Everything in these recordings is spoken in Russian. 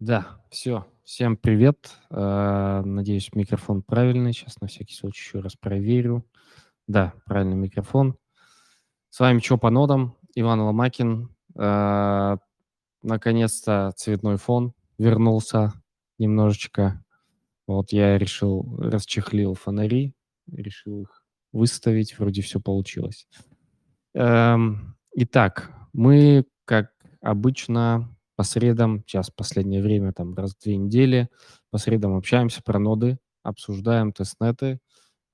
Да, все. Всем привет. Э, Надеюсь, микрофон правильный. Сейчас на всякий случай еще раз проверю. Да, правильный микрофон. С вами Чё по нодам? Иван Ломакин. Э, Наконец-то цветной фон вернулся немножечко. Вот я решил, расчехлил фонари, решил их выставить, вроде все получилось. Эм, Итак, мы, как обычно, по средам, сейчас последнее время, там раз в две недели, по средам общаемся про ноды, обсуждаем тестнеты,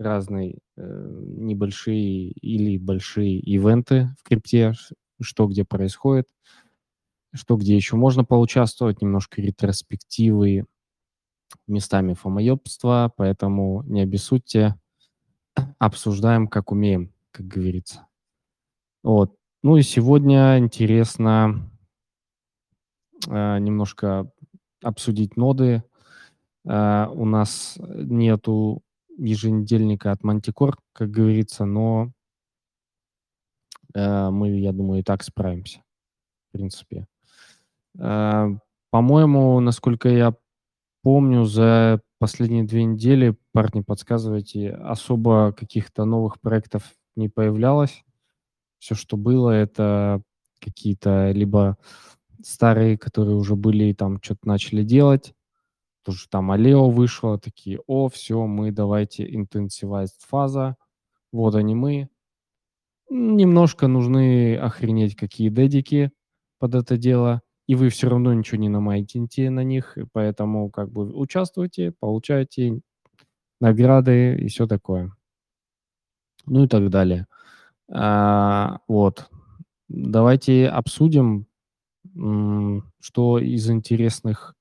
разные э, небольшие или большие ивенты в крипте, что где происходит, что где еще можно поучаствовать, немножко ретроспективы, местами фомоебства, поэтому не обессудьте, обсуждаем как умеем, как говорится. Вот. Ну и сегодня интересно немножко обсудить ноды. Э, у нас нету еженедельника от Manticore, как говорится, но э, мы, я думаю, и так справимся, в принципе. Э, по-моему, насколько я помню, за последние две недели, парни, подсказывайте, особо каких-то новых проектов не появлялось. Все, что было, это какие-то либо старые, которые уже были там что-то начали делать. Тоже там Алео вышло, такие, о, все, мы давайте интенсивайзд фаза. Вот они мы. Немножко нужны охренеть какие дедики под это дело, и вы все равно ничего не намайтите на них, поэтому как бы участвуйте, получайте награды и все такое. Ну и так далее. А, вот. Давайте обсудим, что из интересных,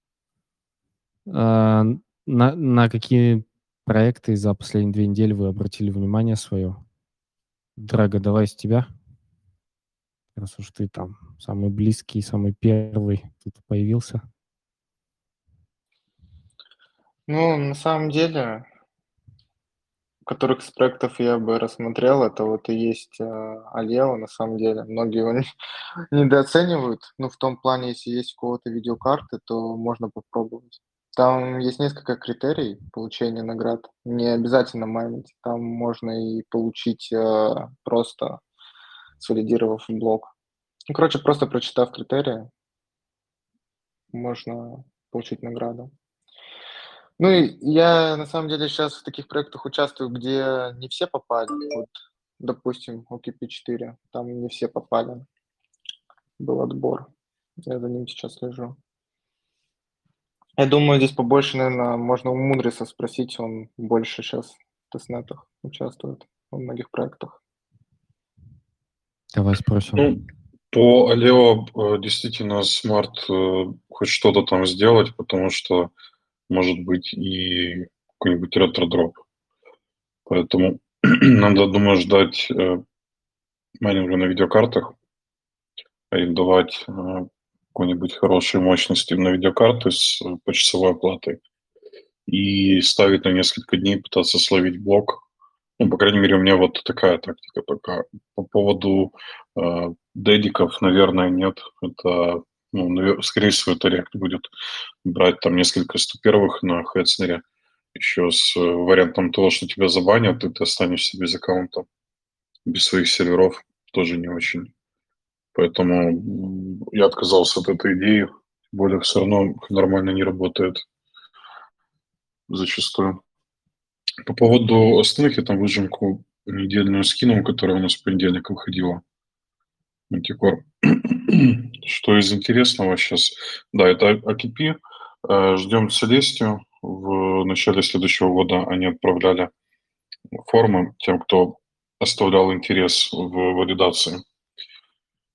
а, на, на какие проекты за последние две недели вы обратили внимание свое. Драго, давай с тебя. Раз уж ты там самый близкий, самый первый тут появился. Ну, на самом деле, которых из проектов я бы рассмотрел, это вот и есть э, Алео, на самом деле. Многие его не- недооценивают. Ну, в том плане, если есть у кого-то видеокарты, то можно попробовать. Там есть несколько критерий получения наград. Не обязательно майнить. Там можно и получить э, просто солидировав блок. Ну, короче, просто прочитав критерии, можно получить награду. Ну, и я на самом деле сейчас в таких проектах участвую, где не все попали. Вот, допустим, OKP4, там не все попали. Был отбор. Я за ним сейчас слежу. Я думаю, здесь побольше, наверное, можно у Мудриса спросить, он больше сейчас в тестнетах участвует во многих проектах. Давай спросим. Ну, по Aleo э, действительно smart э, хоть что-то там сделать, потому что может быть и какой-нибудь ретро-дроп. Поэтому надо, думаю, ждать э, майнинга на видеокартах, арендовать э, какой-нибудь хорошей мощности на видеокарты с э, почасовой оплатой и ставить на несколько дней, пытаться словить блок. Ну, по крайней мере, у меня вот такая тактика пока. По поводу э, дедиков, наверное, нет. Это, ну, скорее всего, это React будет брать там несколько 101 на Хедснере, еще с э, вариантом того, что тебя забанят, и ты останешься без аккаунта, без своих серверов, тоже не очень. Поэтому я отказался от этой идеи. Более, все равно нормально не работает зачастую. По поводу остальных, я там выжимку недельную скинул, которая у нас в понедельник выходила. Мантикор. Что из интересного сейчас? Да, это AKP. Э, Ждем Целестию. В начале следующего года они отправляли формы тем, кто оставлял интерес в валидации.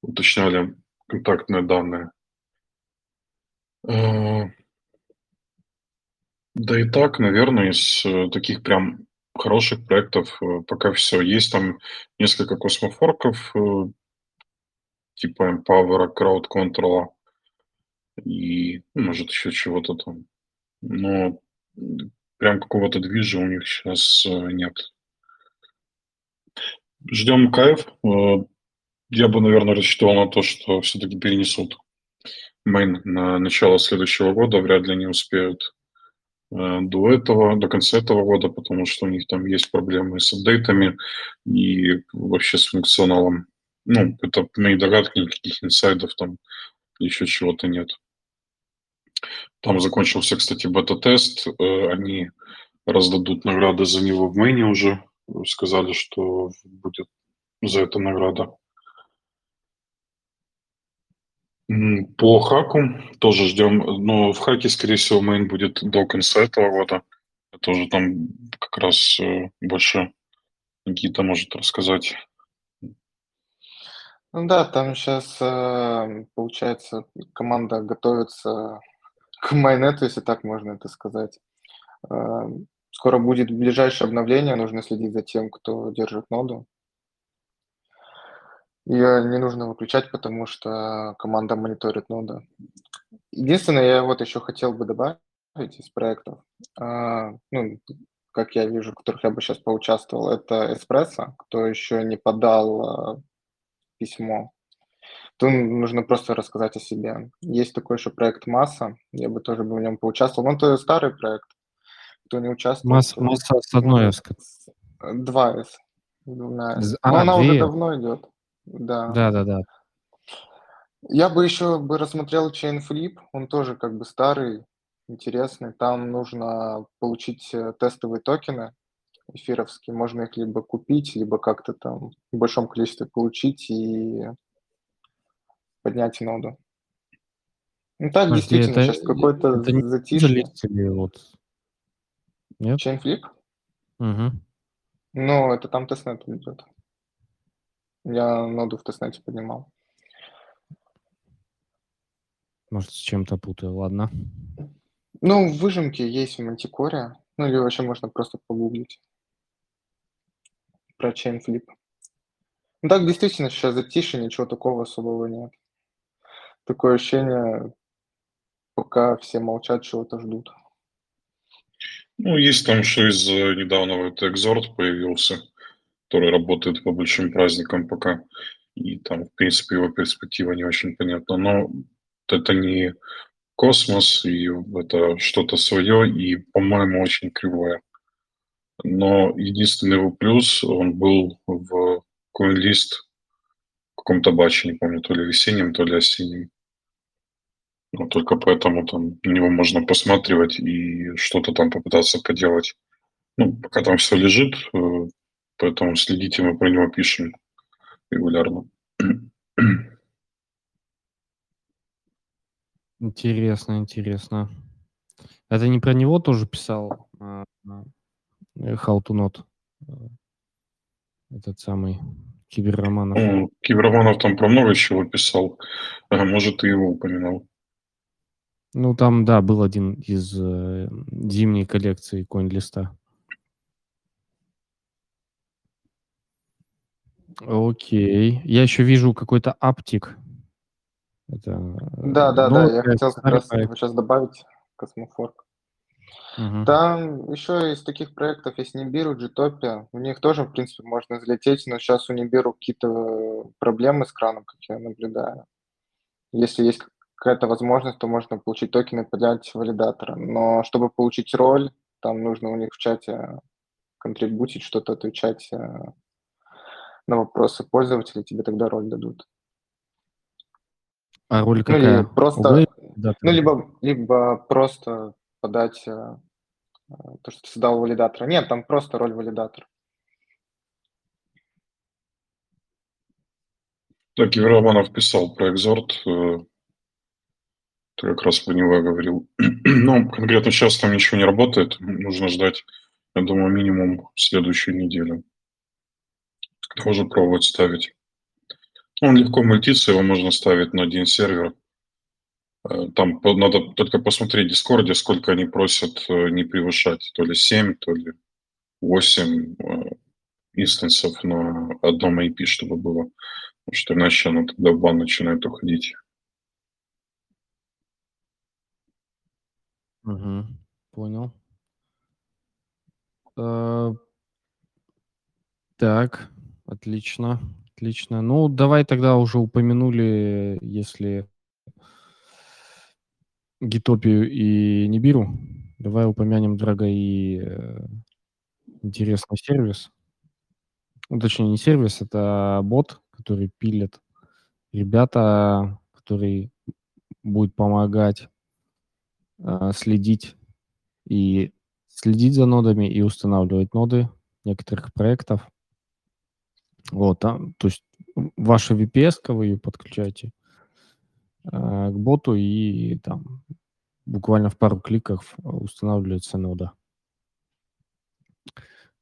Уточняли контактные данные. Э, Да и так, наверное, из э, таких прям хороших проектов пока все. Есть там несколько космофорков, типа Empower, Crowd Control и, ну, может, еще чего-то там. Но прям какого-то движа у них сейчас нет. Ждем кайф. Э, Я бы, наверное, рассчитывал на то, что все-таки перенесут main на начало следующего года, вряд ли не успеют э, до этого, до конца этого года, потому что у них там есть проблемы с апдейтами и вообще с функционалом. Ну, это мои догадки, никаких инсайдов там еще чего-то нет. Там закончился, кстати, бета-тест. Э, они раздадут награды за него в мейне уже. Сказали, что будет за это награда. По хаку тоже ждем. Но в хаке, скорее всего, мейн будет до конца этого года. Это уже там как раз э, больше Никита может рассказать. Ну да, там сейчас, э, получается, команда готовится к майнету, если так можно это сказать. Э, скоро будет ближайшее обновление, нужно следить за тем, кто держит ноду. Ее не нужно выключать, потому что команда мониторит ноду. Единственное, я вот еще хотел бы добавить из проектов, а, ну, как я вижу, в которых я бы сейчас поучаствовал, это Эспрессо, кто еще не подал а, письмо. То нужно просто рассказать о себе. Есть такой еще проект Масса, я бы тоже бы в нем поучаствовал. Он то старый проект, кто не участвовал. Масса, масса с одной S. Два S. Двумя S. А, Но она две. уже давно идет. Да. Да, да, да. Я бы еще бы рассмотрел Chain Flip, он тоже как бы старый, интересный. Там нужно получить э, тестовые токены эфировские. Можно их либо купить, либо как-то там в большом количестве получить и поднять ноду. Ну так, Подожди, действительно, это- сейчас какой-то это затишье. вот. Нет? Flip? Мгм. Ну, это там testnet идет. Я ноду в тестнете поднимал. Может, с чем-то путаю, ладно. Ну, в выжимке есть в Мантикоре. Ну, или вообще можно просто погуглить. Про Flip. Ну, так, действительно, сейчас затишье, ничего такого особого нет. Такое ощущение, пока все молчат, чего-то ждут. Ну, есть там еще из э, недавнего это Exort появился, который работает по большим праздникам пока. И там, в принципе, его перспектива не очень понятна. Но это не космос, и это что-то свое, и, по-моему, очень кривое. Но единственный его плюс, он был в CoinList в каком-то батче, не помню, то ли весеннем, то ли осеннем. Но только поэтому там на него можно посматривать и что-то там попытаться поделать. Ну, пока там все лежит, э, поэтому следите, мы про него пишем регулярно. Интересно, интересно. Это не про него тоже писал а, а, How to Not? Этот самый Киберроманов. Ну, Киберроманов там про много чего писал. Ага, может, и его упоминал. Ну, там, да, был один из э, зимней коллекции конь-листа. Окей. Я еще вижу какой-то аптик. Это э, Да, да, да, я хотел как раз сейчас добавить Космофорк. Мгм. Там еще из таких проектов есть Nibiru, Gtopia. У них тоже, в принципе, можно залететь, но сейчас у Nibiru какие-то проблемы с краном, как я наблюдаю. Если есть какая-то возможность, то можно получить токены, поднять валидатора. Но чтобы получить роль, там нужно у них в чате контрибутить, что-то отвечать э, на вопросы пользователей, тебе тогда роль дадут. А роль Ну какая? просто, да, ну либо, либо просто подать э, э, то, что ты создал валидатора. Нет, там просто роль валидатора. Так, Киберроманов писал про Экзорт. э, Ты как раз про него говорил. Ну, конкретно сейчас там ничего не работает. Нужно ждать, я думаю, минимум следующую неделю. Уже пробовать ставить. Он легко мультится, его можно ставить на один сервер. Э, Там надо только посмотреть в Дискорде, сколько они просят э, не превышать. То ли 7, то ли 8 э, инстансов на одном IP, чтобы было. Потому что иначе оно тогда в бан начинает уходить. Мгм. Понял. Э, Так, отлично, отлично. Ну, давай тогда уже упомянули, если Гитопию и Нибиру. Давай упомянем, Драго, и э, интересный сервис. Ну, точнее, не сервис, это бот, который пилит ребята, который будет помогать э, следить и следить за нодами и устанавливать ноды некоторых проектов. Вот, там, то есть ваша VPS, вы ее подключаете к боту, и там буквально в пару кликов устанавливается нода.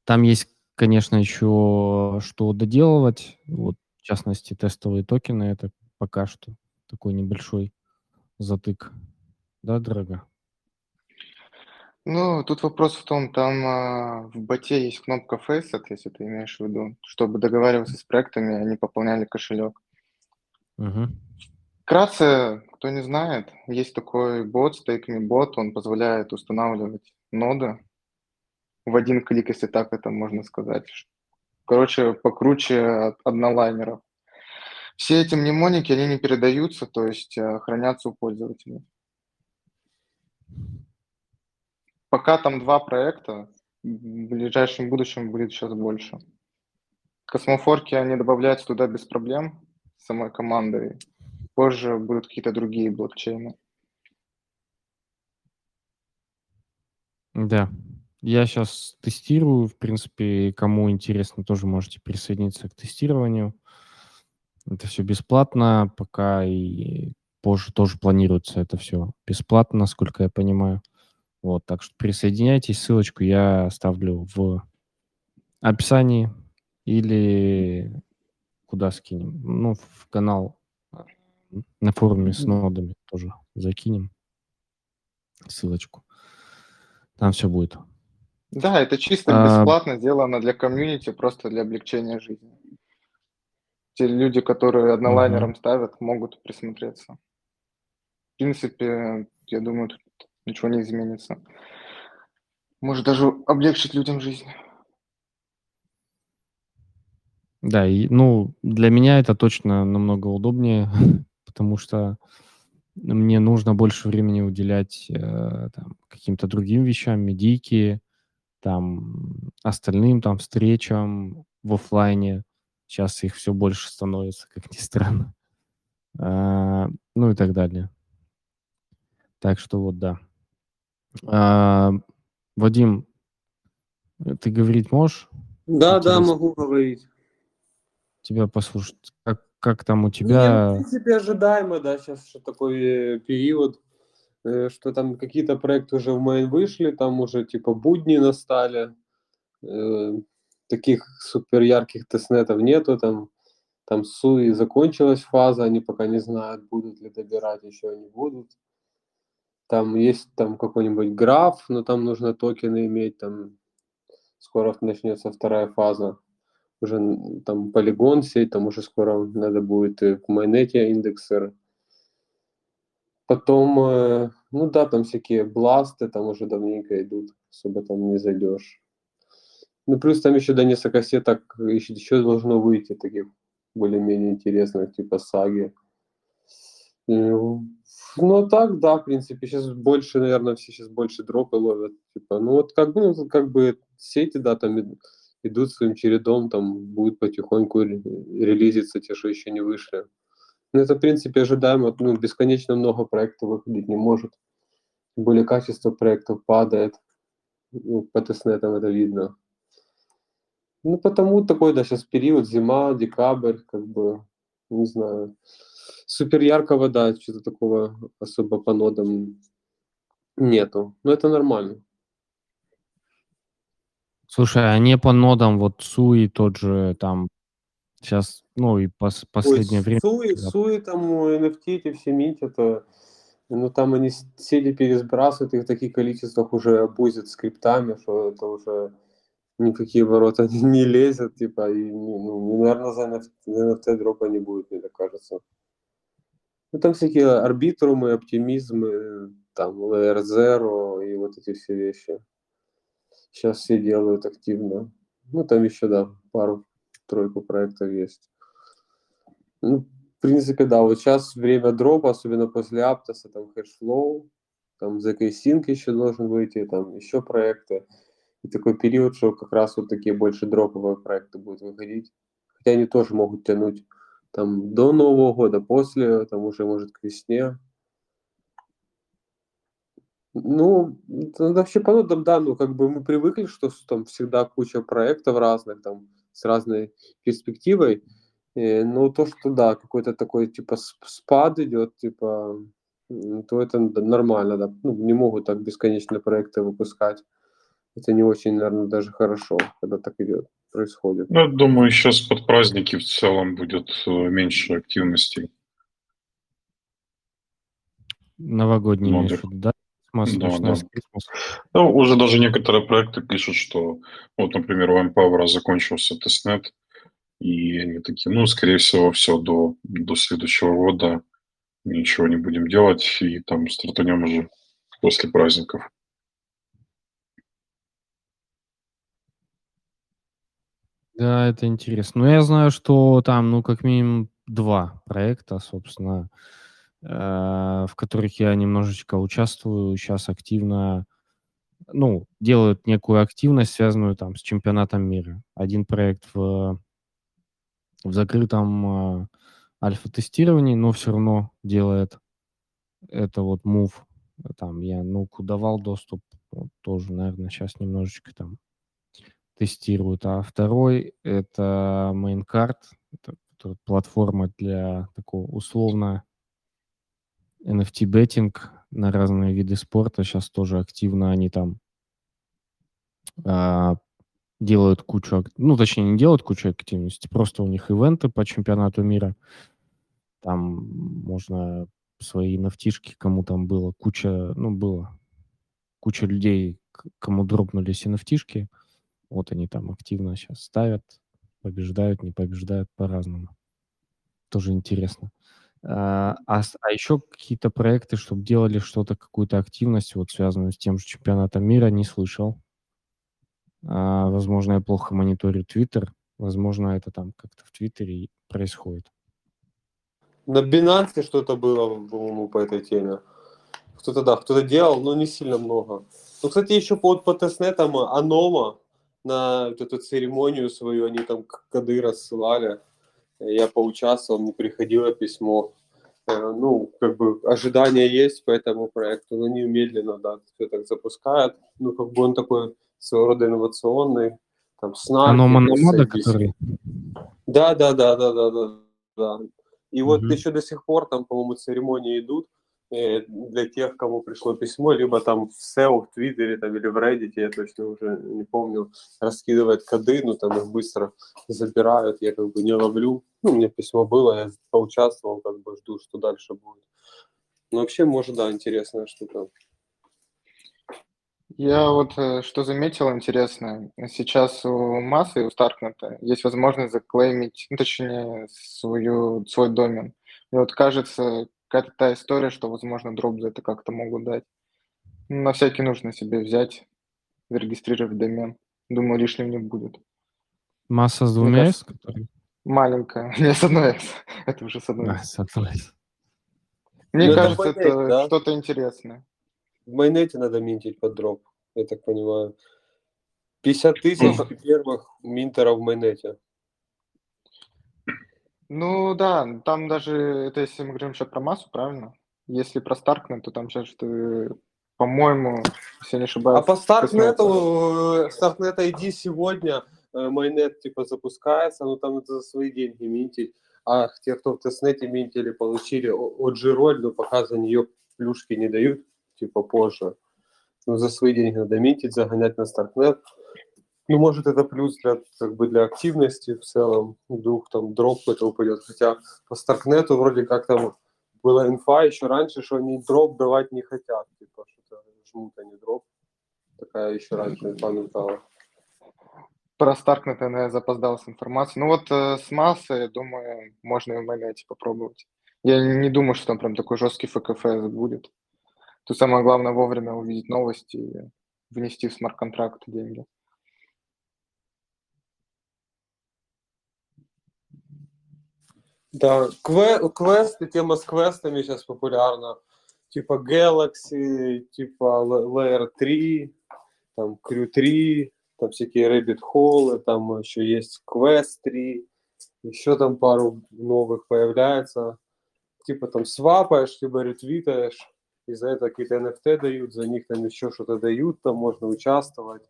Там есть, конечно, еще что доделывать. Вот, в частности, тестовые токены. Это пока что такой небольшой затык. Да, дорого? Ну, тут вопрос в том, там а, в боте есть кнопка Facet, если ты имеешь в виду, чтобы договариваться с проектами, они пополняли кошелек. Угу. Вкратце, кто не знает, есть такой бот, StakeMe бот, он позволяет устанавливать ноды в один клик, если так это можно сказать. Короче, покруче однолайнеров. Все эти мнемоники, они не передаются, то есть э, хранятся у пользователей. Пока там два проекта, в ближайшем будущем будет сейчас больше. Космофорки они добавляются туда без проблем самой командой. Позже будут какие-то другие блокчейны. Да. Я сейчас тестирую, в принципе, кому интересно, тоже можете присоединиться к тестированию. Это все бесплатно, пока и позже тоже планируется это все бесплатно, насколько я понимаю. Вот, так что присоединяйтесь, ссылочку я оставлю в описании или куда скинем? Ну, в канал на форуме с нодами тоже закинем ссылочку. Там все будет. Да, это чисто а, бесплатно, сделано для комьюнити, просто для облегчения жизни. Те люди, которые однолайнером uh-huh. ставят, могут присмотреться. В принципе, я думаю, тут ничего не изменится. Может даже облегчить людям жизнь. Да, и, ну, для меня это точно намного удобнее, потому что мне нужно больше времени уделять э, там, каким-то другим вещам, медийки, там, остальным там встречам в офлайне. Сейчас их все больше становится, как ни странно. А, ну и так далее. Так что вот, да. А, Вадим, ты говорить можешь? Да, Интересно. да, могу говорить. Тебя послушать. Как, как там у тебя? Ну, в принципе, ожидаемо, да, сейчас что такой э, период Э, что там какие-то проекты уже в main вышли, там уже типа будни настали, э, таких супер ярких тестнетов нету, там, там Sui закончилась фаза, они пока не знают, будут ли добирать, еще не будут. Там есть там какой-нибудь граф, но там нужно токены иметь, там скоро начнется вторая фаза. Уже там полигон сеть, там уже скоро надо будет в майнете индексер Потом, э, ну да, там всякие бласты, там уже давненько идут, особо там не зайдешь. Ну, плюс там еще до несколько сеток еще, еще должно выйти таких более-менее интересных, типа саги. Ну, ну, так, да, в принципе, сейчас больше, наверное, все сейчас больше дропы ловят. Типа, ну, вот как бы, ну, как бы сети, да, там идут своим чередом, там будет потихоньку релизиться те, что еще не вышли. Ну, это, в принципе, ожидаемо. Ну, бесконечно много проектов выходить не может. Тем более качество проектов падает. Ну, по тестнетам это видно. Ну, потому такой, да, сейчас период, зима, декабрь, как бы, не знаю. Супер яркого, да, что-то такого особо по нодам нету. Но это нормально. Слушай, а не по нодам, вот Суи тот же там Сейчас, ну и пос последнее Ой, время... Суи, да. Суи там NFT эти все минтят, а, ну там они сели пересбрасывают их в таких количествах, уже обузят скриптами, что это уже никакие ворота не, не лезет, типа, и, ну, наверное, за NFT, NFT дропа не будет, мне так кажется. Ну, там всякие арбитрумы, оптимизмы, там, Layer Zero и вот эти все вещи. Сейчас все делают активно. Ну, там еще, да, пару тройку проектов есть. Ну, в принципе, да, вот сейчас время дропа, особенно после Аптоса, там Hashflow, там zkSync еще должен выйти, там еще проекты. И такой период, что как раз вот такие больше дроповые проекты будут выходить. Хотя они тоже могут тянуть там до Нового года, после, там уже, может, к весне. Ну, это вообще по нотам, да, ну, как бы мы привыкли, что там всегда куча проектов разных, там, с разной перспективой. И, ну, то, что, да, какой-то такой, типа, спад идет, типа, то это нормально, да. Ну, не могут так бесконечно проекты выпускать. Это не очень, наверное, даже хорошо, когда так идет, происходит. Ну, думаю, сейчас под праздники в целом будет э, меньше активности. Имеешь в виду, да? Christmas, Да, да. Ну, уже даже некоторые проекты пишут, что вот, например, у Empower закончился тестнет, и они такие, ну, скорее всего, все до, до следующего года ничего не будем делать, и там стартанем уже после праздников. Да, это интересно. Ну, я знаю, что там, ну, как минимум два проекта, собственно, в которых я немножечко участвую сейчас активно, ну, делают некую активность, связанную там с чемпионатом мира. Один проект в, в закрытом э, альфа-тестировании, но все равно делает это вот move. Там я нуку давал доступ, вот тоже, наверное, сейчас немножечко там тестируют. А второй — это Maincard, это, это платформа для такого условно NFT-беттинг на разные виды спорта. Сейчас тоже активно они там а, делают кучу, ну, точнее, не делают кучу активности, просто у них ивенты по чемпионату мира. Там можно свои нафтишки, кому там было куча, ну, было куча людей, кому дропнулись NFT-шки. Вот они там активно сейчас ставят, побеждают, не побеждают по-разному. Тоже интересно. А, а, а еще какие-то проекты, чтобы делали что-то, какую-то активность, вот связанную с тем же чемпионатом мира, не слышал. А, возможно, я плохо мониторю Твиттер. Возможно, это там как-то в Твиттере происходит. На Binance что-то было, по-моему, по этой теме. Кто-то, да, кто-то делал, но не сильно много. Ну, кстати, еще по, по тестнетам Анома на вот эту церемонию свою, они там к- коды рассылали. Я поучаствовал, мне приходило письмо. Э, Ну, как бы ожидания есть по этому проекту, но они медленно, да, все так запускают. Ну, как бы он такой своего рода инновационный. Там, снарки, Оно Мономада, который... Да, да, да, да, да, да, да. И вот Мгм. еще до сих пор там, по-моему, церемонии идут э, для тех, кому пришло письмо, либо там в SEO, в Твиттере там, или в Reddit, я точно уже не помню, раскидывает коды, ну там их быстро забирают, я как бы не ловлю. Ну, у меня письмо было, я поучаствовал, как бы жду, что дальше будет. Ну, вообще, может, да, интересная штука. Я вот э, что заметил интересно, сейчас у массы, у Старкнета есть возможность заклеймить, ну, точнее, свою, свой домен. Мне вот кажется, какая-то та история, что, возможно, дроп за это как-то могут дать. Ну, на всякий нужно себе взять, зарегистрировать домен. Думаю, лишним не будет. Масса с Мне двумя который... Маленькая, не с одной S. Это уже с одной А, S. Мне Ну, это кажется, Майнет, это да? что-то интересное. В майонете надо минтить под дроп, я так понимаю. 50 тысяч первых минтеров в майонете. Ну да, там даже, это если мы говорим сейчас про массу, правильно? Если про Старкнет, то там сейчас, что, по-моему, если не А ошибаюсь, по коснется. Стартнету, э, Стартнет ID сегодня э, майонет типа запускается, но там это за свои деньги минтить. А те, кто в тестнете минтили, получили от Жироль, но пока за нее плюшки не дают, типа позже. Ну, за свои деньги надо минтить, загонять на Стартнет. Ну, может, это плюс для, как бы для активности в целом. Вдруг там дроп это упадет. Хотя по Старкнету вроде как там была инфа еще раньше, что они дроп давать не хотят. Типа, что-то жмут они дроп. Такая еще раньше инфа мелькала. Про Старкнет я запоздал с информацией. Ну вот э, с массой, думаю, можно и в майонете попробовать. Я не думаю, что там прям такой жесткий ФКФС будет. Тут самое главное вовремя увидеть новости и внести в смарт-контракт деньги. Да, кве- квесты, тема с квестами сейчас популярна. типа Galaxy, типа Layer 3, там Crew 3, там всякие Rabbit Hole, там еще есть Quest 3, еще там пару новых появляется. Типа там свапаешь, либо ретвитаешь, и за это какие-то NFT дают, за них там еще что-то дают, там можно участвовать,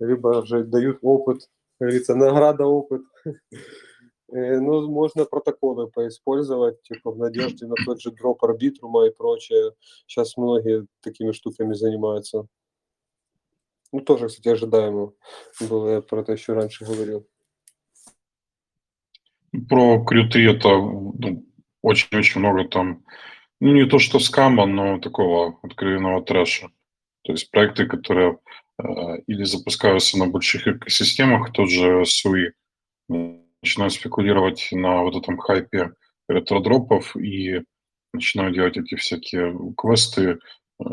либо же дают опыт, как говорится, награда опыт. Э, ну, можно протоколы поиспользовать, типа в надежде на тот же дроп арбитрума и прочее. Сейчас многие такими штуками занимаются. Ну, тоже, кстати, ожидаемо было, я про это еще раньше говорил. Про крюты это ну, очень-очень много там, ну, не то что скама, но такого откровенного трэша. То есть проекты, которые э, или запускаются на больших экосистемах, тот же SUI, начинают спекулировать на вот этом хайпе ретродропов и начинают делать эти всякие квесты,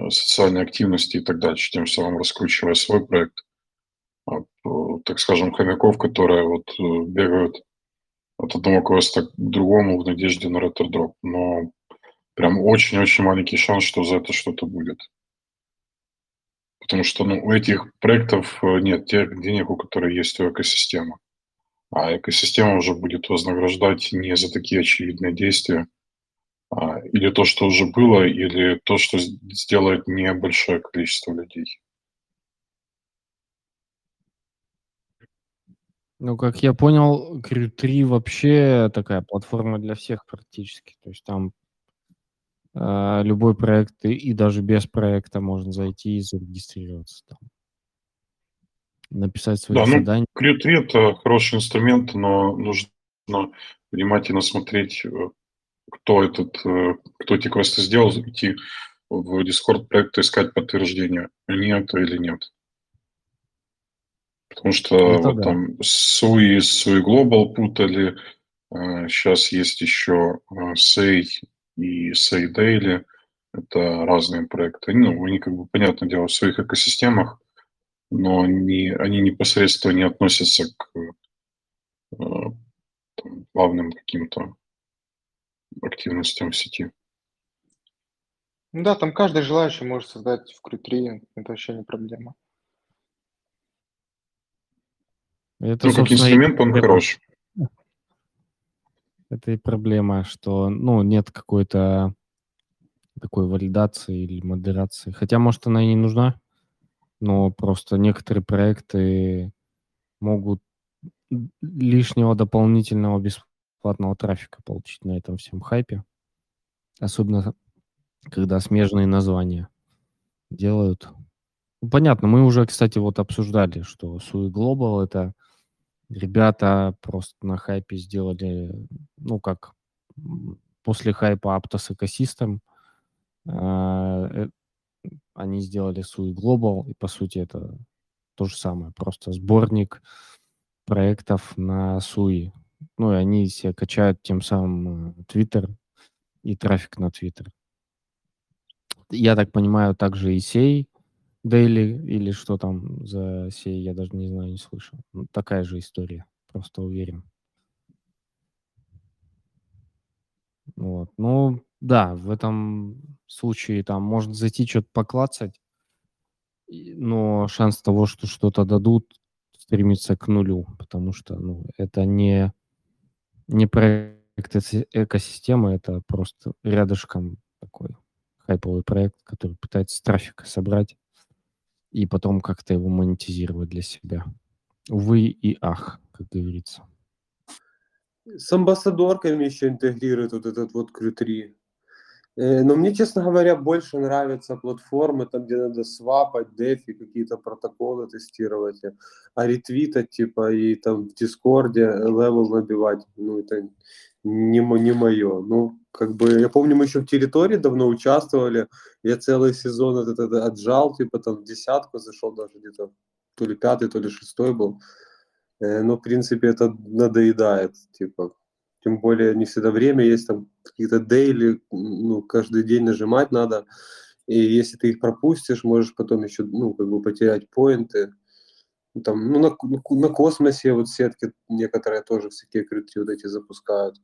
социальной активности и так дальше, тем самым раскручивая свой проект. А, так скажем, хомяков, которые вот э, бегают от одного квеста к другому в надежде на ретродроп. Но прям очень-очень маленький шанс, что за это что-то будет. Потому что ну, у этих проектов э, нет тех денег, у которых есть у экосистемы а экосистема уже будет вознаграждать не за такие очевидные действия, или то, что уже было, или то, что сделает небольшое количество людей. Ну, как я понял, Crew 3 вообще такая платформа для всех практически. То есть там э, любой проект и, и даже без проекта можно зайти и зарегистрироваться там написать свои да, задания. Ну, Crew 3 – это хороший инструмент, но нужно внимательно смотреть, э, кто, этот, э, кто эти квесты сделал, идти в Discord проекта искать подтверждение, нет или нет. Потому что это вот да. там SUI и SUI Global путали, сейчас э, есть еще SEI и SEI Daily, это разные проекты. Ну, они, как бы, понятное дело, в своих экосистемах но они, они непосредственно не относятся к э, там, главным каким-то активностям в сети. Ну да, там каждый желающий может создать в Crew3, это вообще не проблема. Это, ну, как инструмент он хорош. Это и проблема, что ну, нет какой-то такой валидации или модерации. Хотя, может, она и не нужна но просто некоторые проекты могут лишнего дополнительного бесплатного трафика получить на этом всем хайпе. Особенно, когда смежные названия делают. Ну, понятно, мы уже, кстати, вот обсуждали, что Sui Global это ребята просто на хайпе сделали, ну, как после хайпа Aptos Ecosystem, а, они сделали свой Global, и по сути это то же самое, просто сборник проектов на SUI. Ну, и они себе качают тем самым э, Twitter и трафик на Twitter. Я так понимаю, также и сей Daily или что там за сей, я даже не знаю, не слышал. Ну, такая же история, просто уверен. Вот. Ну, да, в этом случае там можно зайти что-то поклацать, но шанс того, что что-то дадут, стремится к нулю, потому что ну, это не, не проект экосистемы, это просто рядышком такой хайповый проект, который пытается с трафика собрать и потом как-то его монетизировать для себя. Увы и ах, как говорится. С амбассадорками еще интегрируют вот этот вот Crew Э, но мне, честно говоря, больше нравятся платформы, там, где надо свапать, DeFi, какие-то протоколы тестировать, а ретвитать, типа, и там в Дискорде level набивать, ну, это не, не мое. Ну, как бы, я помню, мы еще в территории давно участвовали, я целый сезон этот, этот отжал, типа, там, в десятку зашел даже где-то, то ли пятый, то ли шестой был. Э, но, в принципе, это надоедает, типа, тем более не всегда время есть, там какие-то дейли, ну, каждый день нажимать надо, и если ты их пропустишь, можешь потом еще, ну, как бы потерять поинты. Там, ну, на, на космосе вот сетки некоторые тоже всякие крытки вот эти запускают.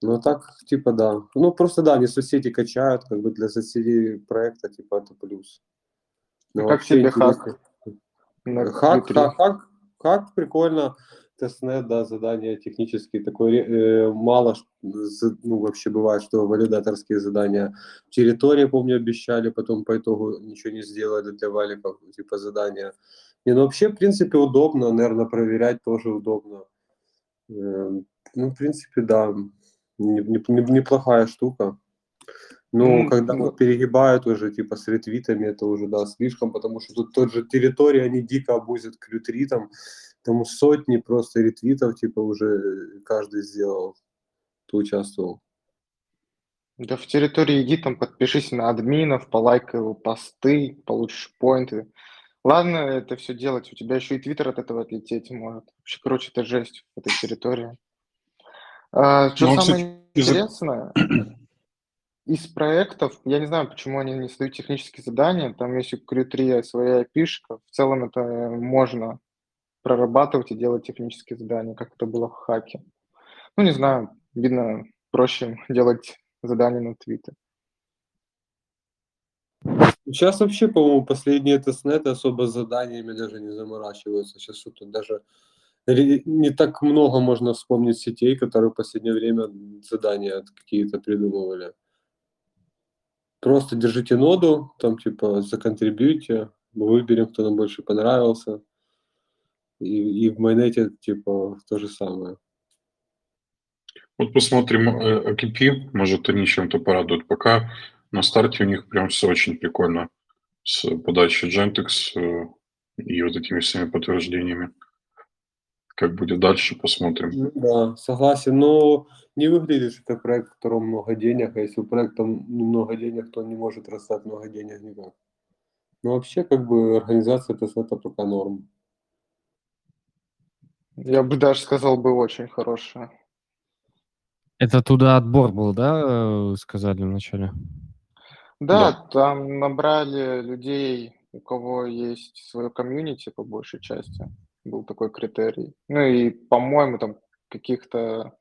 Ну так, типа, да. Ну просто да, они соцсети качают, как бы для соцсетей проекта, типа, это плюс. А Ну, как вообще тебе интересно. хак? на Хак, Q3? хак, хак, хак, прикольно. Тестнет, да, задания технические, такое э, мало, ну, вообще бывает, что валидаторские задания. Территории, помню, обещали, потом по итогу ничего не сделали для валиков, типа задания. Не, ну вообще, в принципе, удобно, наверное, проверять тоже удобно. Эм, Ну, в принципе, да, не- не- не- неплохая штука. Но Ну, когда ну, вот перегибают уже, типа, с ретвитами, это уже, да, слишком, потому что тут тот же территория, они дико обузят Q3, там, там сотни просто ретвитов, типа, уже э, каждый сделал, кто участвовал. Да в территории иди там подпишись на админов, полайкай его посты, получишь поинты. Ладно это все делать, у тебя еще и твиттер от этого отлететь может. Вообще, короче, это жесть в этой территории. А, что Ну, самое кстати, интересное, из проектов, я не знаю, почему они не создают технические задания, там есть у Q3 своя пишка, в целом это можно прорабатывать и делать технические задания, как это было в хаке. Ну, не знаю, видно, проще делать задания на твиттер. Сейчас вообще, по-моему, последние тестнеты особо заданиями даже не заморачиваются. Сейчас что-то даже не так много можно вспомнить сетей, которые в последнее время задания какие-то придумывали. Просто держите ноду, там типа законтрибьюйте, выберем, кто нам больше понравился. И, и в майонете типа то же самое. Вот посмотрим э, AKP, может, они чем-то порадуют. Пока на старте у них прям все очень прикольно с подачей Gentex э, и вот этими всеми подтверждениями. Как будет дальше, посмотрим. Ну Да, согласен, но не выглядит, что это проект, в котором много денег, а если у проекта много денег, то он не может растать много денег никак. Но вообще, как бы, организация тестнета пока норм. Я бы даже сказал бы очень хорошая. Это туда отбор был, да, э, сказали вначале? Да, Да. там набрали людей, у кого есть свое комьюнити по большей части. Был такой критерий. Ну и, по-моему, там каких-то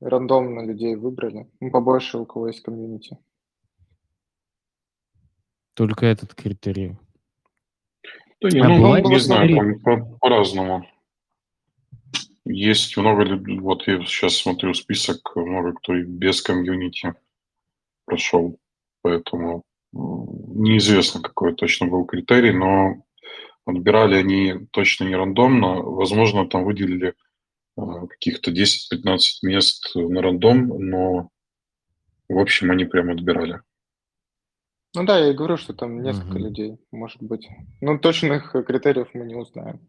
рандомно людей выбрали. Ну, побольше, у кого есть комьюнити. Только этот критерий. Да не, А ну, не знаю, критерий? по- по- по-разному. Есть много людей, вот я сейчас смотрю список, много кто и без комьюнити прошел, поэтому неизвестно, какой точно был критерий, но отбирали они точно не рандомно, возможно, там выделили а, каких-то 10-15 мест на рандом, но в общем они прям отбирали. Ну да, я и говорю, что там несколько Мгм. людей, может быть. Ну, точных э, критериев мы не узнаем.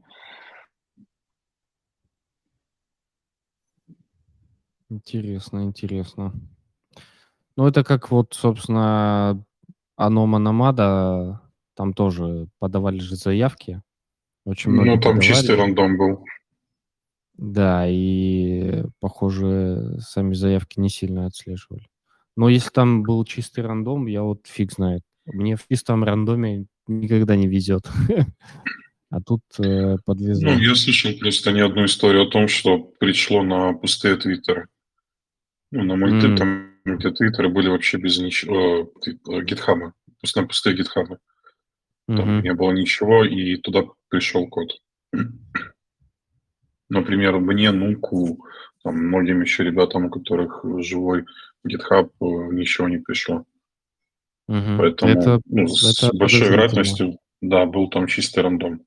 Интересно, интересно. Ну, это как вот, собственно, Анома Намада, там тоже подавали же заявки. Очень Ну, многие там чистый подавали. рандом был. Да, и, похоже, сами заявки не сильно отслеживали. Но если там был чистый рандом, я вот фиг знает. Мне в чистом рандоме никогда не везет. А тут э, подвезло. Ну, я слышал просто не одну историю о том, что пришло на пустые твиттеры. Ну, на мульты М. там, где твиттеры были вообще без ничего, э, гитхабы, просто на пустые гитхабы. Там Мгм. не было ничего, и туда пришел код. Например, мне, Нуку, там, многим еще ребятам, у которых живой GitHub, э, ничего не пришло. Мгм. Поэтому Это, ну, с это большой вероятностью, да, был там чистый рандом.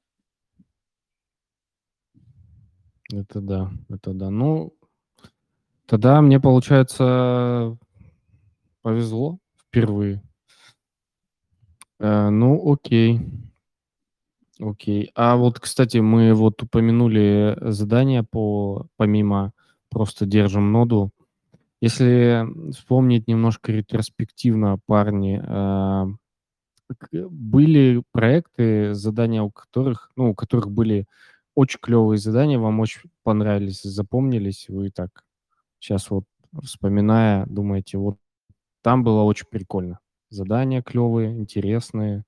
Это да, это да. Ну, тогда мне, получается, повезло впервые. Э, ну, окей. Окей. А вот, кстати, мы вот упомянули задание по, помимо просто держим ноду. Если вспомнить немножко ретроспективно, парни, к- были проекты, задания у которых, ну, у которых были очень клевые задания, вам очень понравились, запомнились, вы так сейчас вот вспоминая, думаете, вот там было очень прикольно. Задания клевые, интересные,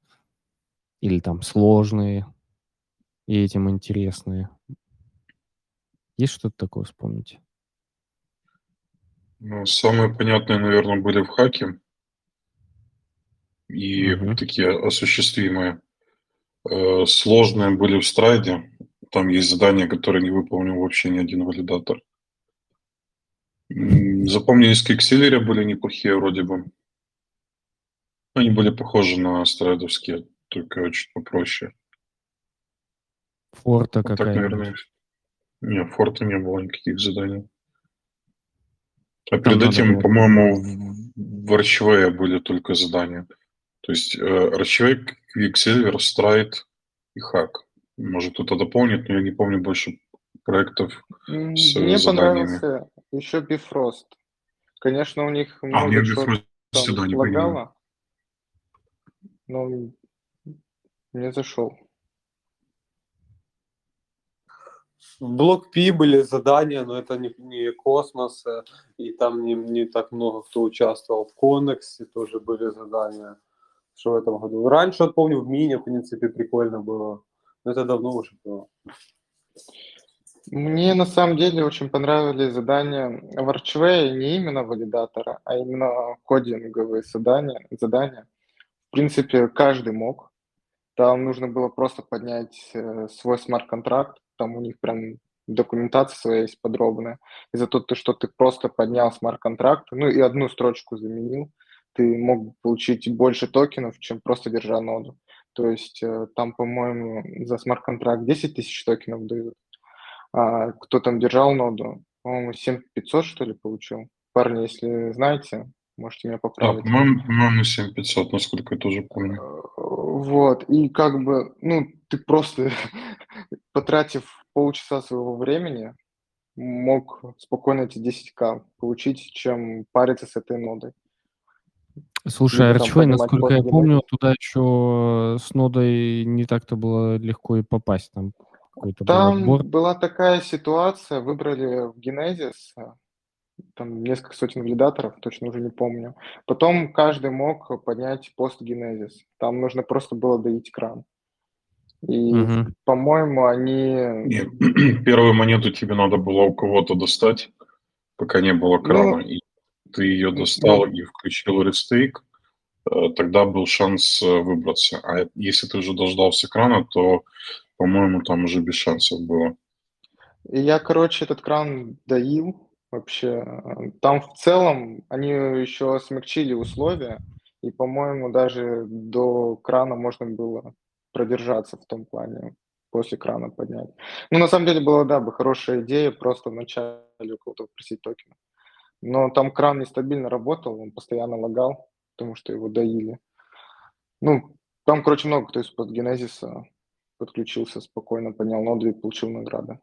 или там сложные, и этим интересные. Есть что-то такое вспомнить? Ну, самые понятные, наверное, были в хаке. И Мгм. такие осуществимые. Э, Сложные были в страйде. Там есть задания, которые не выполнил вообще ни один валидатор. Запомнились Киксиллере были неплохие вроде бы. Они были похожи на страйдовские, только чуть попроще. Форта Вот так, какая-нибудь. наверное. Не, в форта не было никаких заданий. А Там перед этим, было- по-моему, в, Archway были только задания. То есть Archway, Quicksilver, Страйд и Хак. Может, кто-то дополнит, но я не помню больше проектов. С, Мне заданиями. понравился еще Bifrost. Конечно, у них А, много я чего сюда не лагало, но не зашел. В блок Пи были задания, но это не, не космос, э, и там не, не так много кто участвовал. В Коннексе тоже были задания. Что в этом году? Раньше, вот помню, в Мине, в принципе, прикольно было. Но это давно уже было. Мне на самом деле очень понравились задания в Archway, не именно валидатора, а именно кодинговые задания. задания. В принципе, каждый мог. Там нужно было просто поднять э, свой смарт-контракт, там у них прям документация своя есть подробная. И за то, что ты просто поднял смарт-контракт, ну и одну строчку заменил, ты мог получить больше токенов, чем просто держа ноду. То есть э, там, по-моему, за смарт-контракт 10 тысяч токенов дают. А кто там держал ноду? По-моему, 7500, что ли, получил. Парни, если знаете, можете меня Да, поправить. по-моему, по-моему, 7500, насколько я тоже помню. Э, Вот, и как бы, ну, ты просто, потратив полчаса своего времени, мог спокойно эти 10к получить, чем париться с этой нодой. Слушай, Archway, поднимать насколько я помню, туда еще с нодой не так-то было легко и попасть. Там какой-то был Там отбор. была такая ситуация, выбрали в Genesis, э, там несколько сотен валидаторов, точно уже не помню. Потом каждый мог поднять пост Genesis. Там нужно просто было доить кран. И, Мгм. по-моему, они... Нет, первую монету тебе надо было у кого-то достать, пока не было крана. и ты ее ну, достал ну, и включил рестейк, э, тогда был шанс э, выбраться. А если ты уже дождался крана, то, по-моему, там уже без шансов было. Я, короче, этот кран доил вообще. Там в целом они еще смягчили условия, и, по-моему, даже до крана можно было продержаться в том плане, после крана поднять. Ну, на самом деле, была, да, бы хорошая идея просто вначале у кого-то просить токена. Но там кран нестабильно работал, он постоянно лагал, потому что его доили. Ну, там, короче, много кто из-под генезиса подключился, спокойно поднял ноду и получил награды.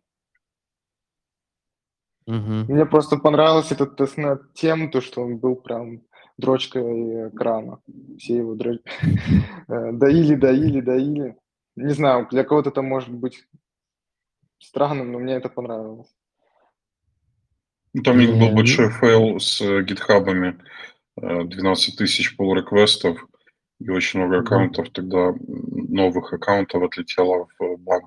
Мгм. Мне просто понравился этот testnet тем, то, что он был прям дрочкой крана. Все его дро- э, доили, доили, доили. Не знаю, для кого-то это может быть странным, но мне это понравилось. Ну, Там у них Не, был большой фейл с э, гитхабами, э, 12 тысяч pull реквестов и очень много аккаунтов, тогда новых аккаунтов отлетело в бан.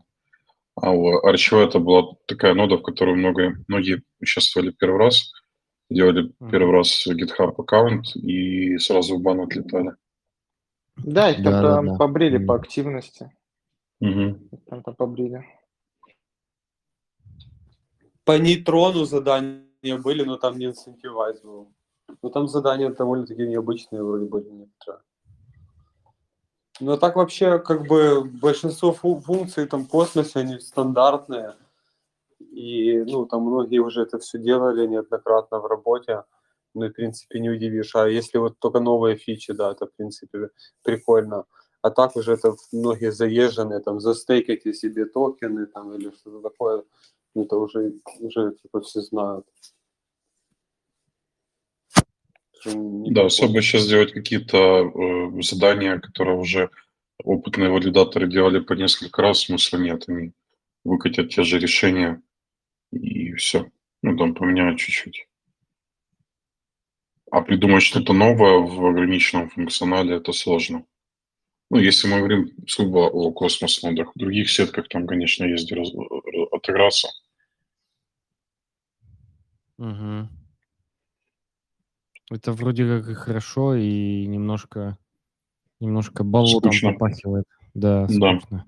А у Archway это была такая нода, в которой много, многие участвовали первый раз, делали первый раз GitHub аккаунт и сразу в бан отлетали. Да, их там прям Да-да-да. побрили по Мгм. активности. Мгм. Их прям там побрили. По нейтрону задания были, но там не инцентивайз был. Ну там задания довольно-таки необычные вроде были некоторые. Но так вообще, как бы, большинство фу- функций там в космосе, они стандартные. И, ну, там многие уже это все делали неоднократно в работе. Ну, в принципе, не удивишь. А если вот только новые фичи, да, это, в принципе, прикольно. А так уже это многие заезженные, там, застейкайте себе токены, там, или что-то такое. Ну, это уже, уже типа, все знают. Не Да, особо сейчас делать какие-то э, задания, которые уже опытные валидаторы делали по несколько раз, смысла нет. Они выкатят те же решения и все. Ну, там поменяют чуть-чуть. А придумать что-то новое в ограниченном функционале это сложно. Ну, если мы говорим сугубо о космос-нодах, в других сетках там, конечно, есть где раз- э, отыграться. Мгм. Это вроде как и хорошо, и немножко, немножко болотом Скучно. попахивает. Да, Да. скучно.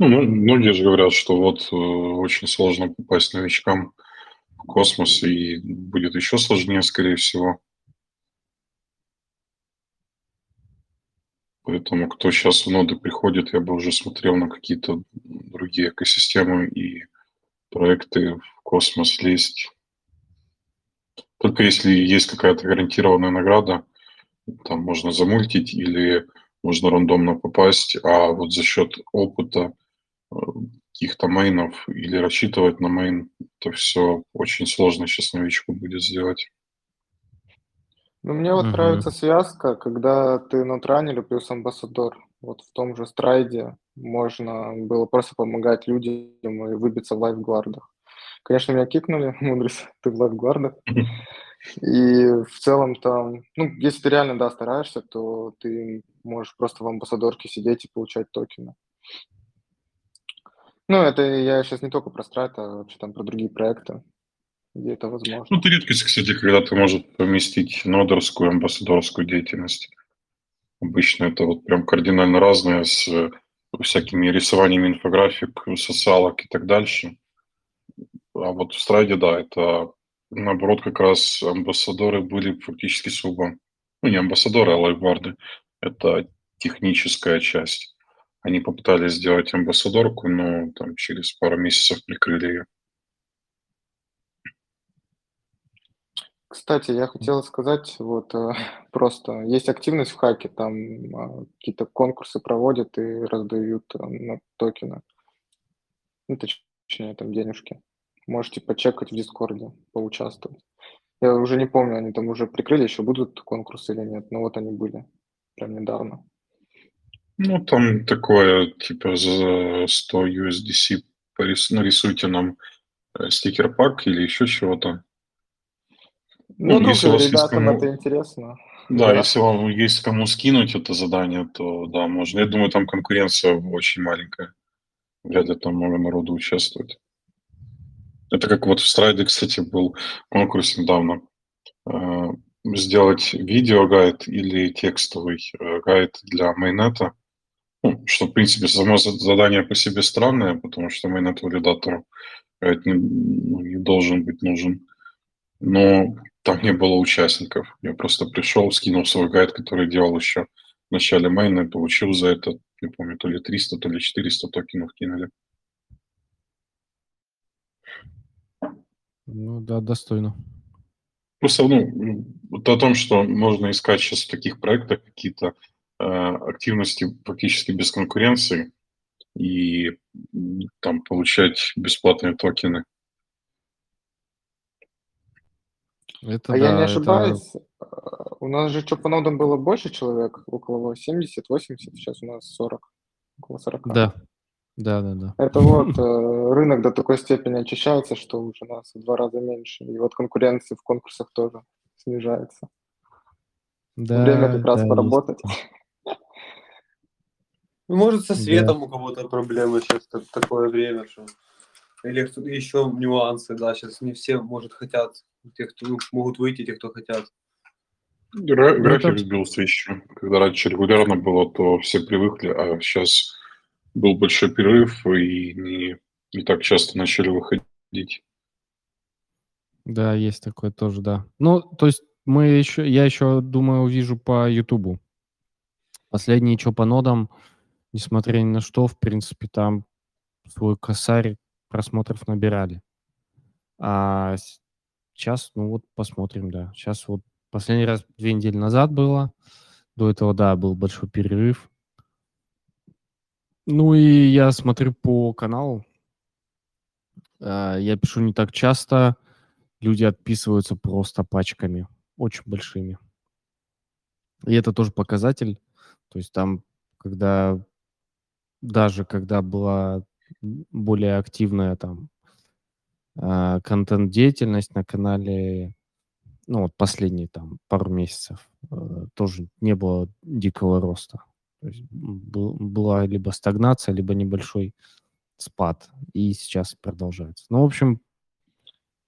Ну, ну, многие же говорят, что вот э, очень сложно попасть новичкам в космос, и будет еще сложнее, скорее всего. Поэтому кто сейчас в ноды приходит, я бы уже смотрел на какие-то другие экосистемы и проекты в космос лезть. Только если есть какая-то гарантированная награда, там можно замультить или можно рандомно попасть, а вот за счет опыта э, каких-то мейнов или рассчитывать на мейн, это все очень сложно сейчас новичку будет сделать. Ну, мне вот Мгм. нравится связка, когда ты нотранили плюс амбассадор. Вот в том же страйде можно было просто помогать людям и выбиться в лайфгвардах. Конечно, меня кикнули, мудрость, ты в лайфгвардах. И в целом там, ну, если ты реально, да, стараешься, то ты можешь просто в амбассадорке сидеть и получать токены. Ну, это я сейчас не только про страйт, а вообще там про другие проекты, где это возможно. Ну, это редкость, кстати, когда ты можешь поместить нодерскую, амбассадорскую деятельность. Обычно это вот прям кардинально разное с э, всякими рисованиями инфографик, социалок и так дальше. А вот в страйде, да, это наоборот как раз амбассадоры были фактически сугубо, ну не амбассадоры, а лайфгварды. Это техническая часть. Они попытались сделать амбассадорку, но там через пару месяцев прикрыли ее. Кстати, я хотел сказать, вот э, просто есть активность в хаке, там а, какие-то конкурсы проводят и раздают э, ну, токены. Ну, точнее, там денежки. Можете почекать в Дискорде, поучаствовать. Я уже не помню, они там уже прикрыли, еще будут конкурсы или нет, но вот они были прям недавно. Ну, там такое, типа, за 100 USDC порис- нарисуйте нам э, стикер-пак или еще чего-то. Ну, Ну, если есть ребятам кому- это интересно. Да, Да. если вам есть кому скинуть это задание, то да, можно. Я думаю, там конкуренция очень маленькая. Вряд ли там много народу участвует. Это как вот в Страйде, кстати, был конкурс недавно. Э, Сделать видеогайд или текстовый э, гайд для майнета. Ну, что, в принципе, само за- задание по себе странное, потому что майнет-валидатору гайд не, ну, не должен быть нужен. Но там не было участников. Я просто пришел, скинул свой гайд, который делал еще в начале майна, и получил за это, не помню, то ли 300, то ли 400 токенов кинули. Ну да, достойно. Просто, ну, вот о том, что можно искать сейчас в таких проектах какие-то э, активности фактически без конкуренции и там получать бесплатные токены. Это А да, я не это- ошибаюсь, э, у нас же что по нодам было больше человек, около 70, 80, сейчас у нас 40, около 40. Да, да, да, да. Это вот э, рынок до такой степени очищается, что уже нас в два раза меньше. И вот конкуренция в конкурсах тоже снижается. Да, Время как раз да, поработать. Ну, может, со Да. светом у кого-то проблемы сейчас такое время, что... Или кто- еще нюансы, да, сейчас не все, может, хотят, те, кто ну, могут выйти, те, кто хотят. Гра- Ну, График сбился еще. Когда раньше регулярно было, то все привыкли, а сейчас был большой перерыв, и не, не так часто начали выходить. Да, есть такое тоже, да. Ну, то есть мы еще, я еще, думаю, увижу по Ютубу. Последние что по нодам, несмотря ни на что, в принципе, там свой косарь просмотров набирали. А сейчас, ну вот, посмотрим, да. Сейчас вот последний раз две недели назад было. До этого, да, был большой перерыв. Ну и я смотрю по каналу. А, Я пишу не так часто. Люди отписываются просто пачками, очень большими. И это тоже показатель. То есть там, когда даже когда была более активная там а, контент-деятельность на канале, ну вот последние там пару месяцев, э, тоже не было дикого роста. То есть была либо стагнация, либо небольшой спад. И сейчас продолжается. Ну, в общем,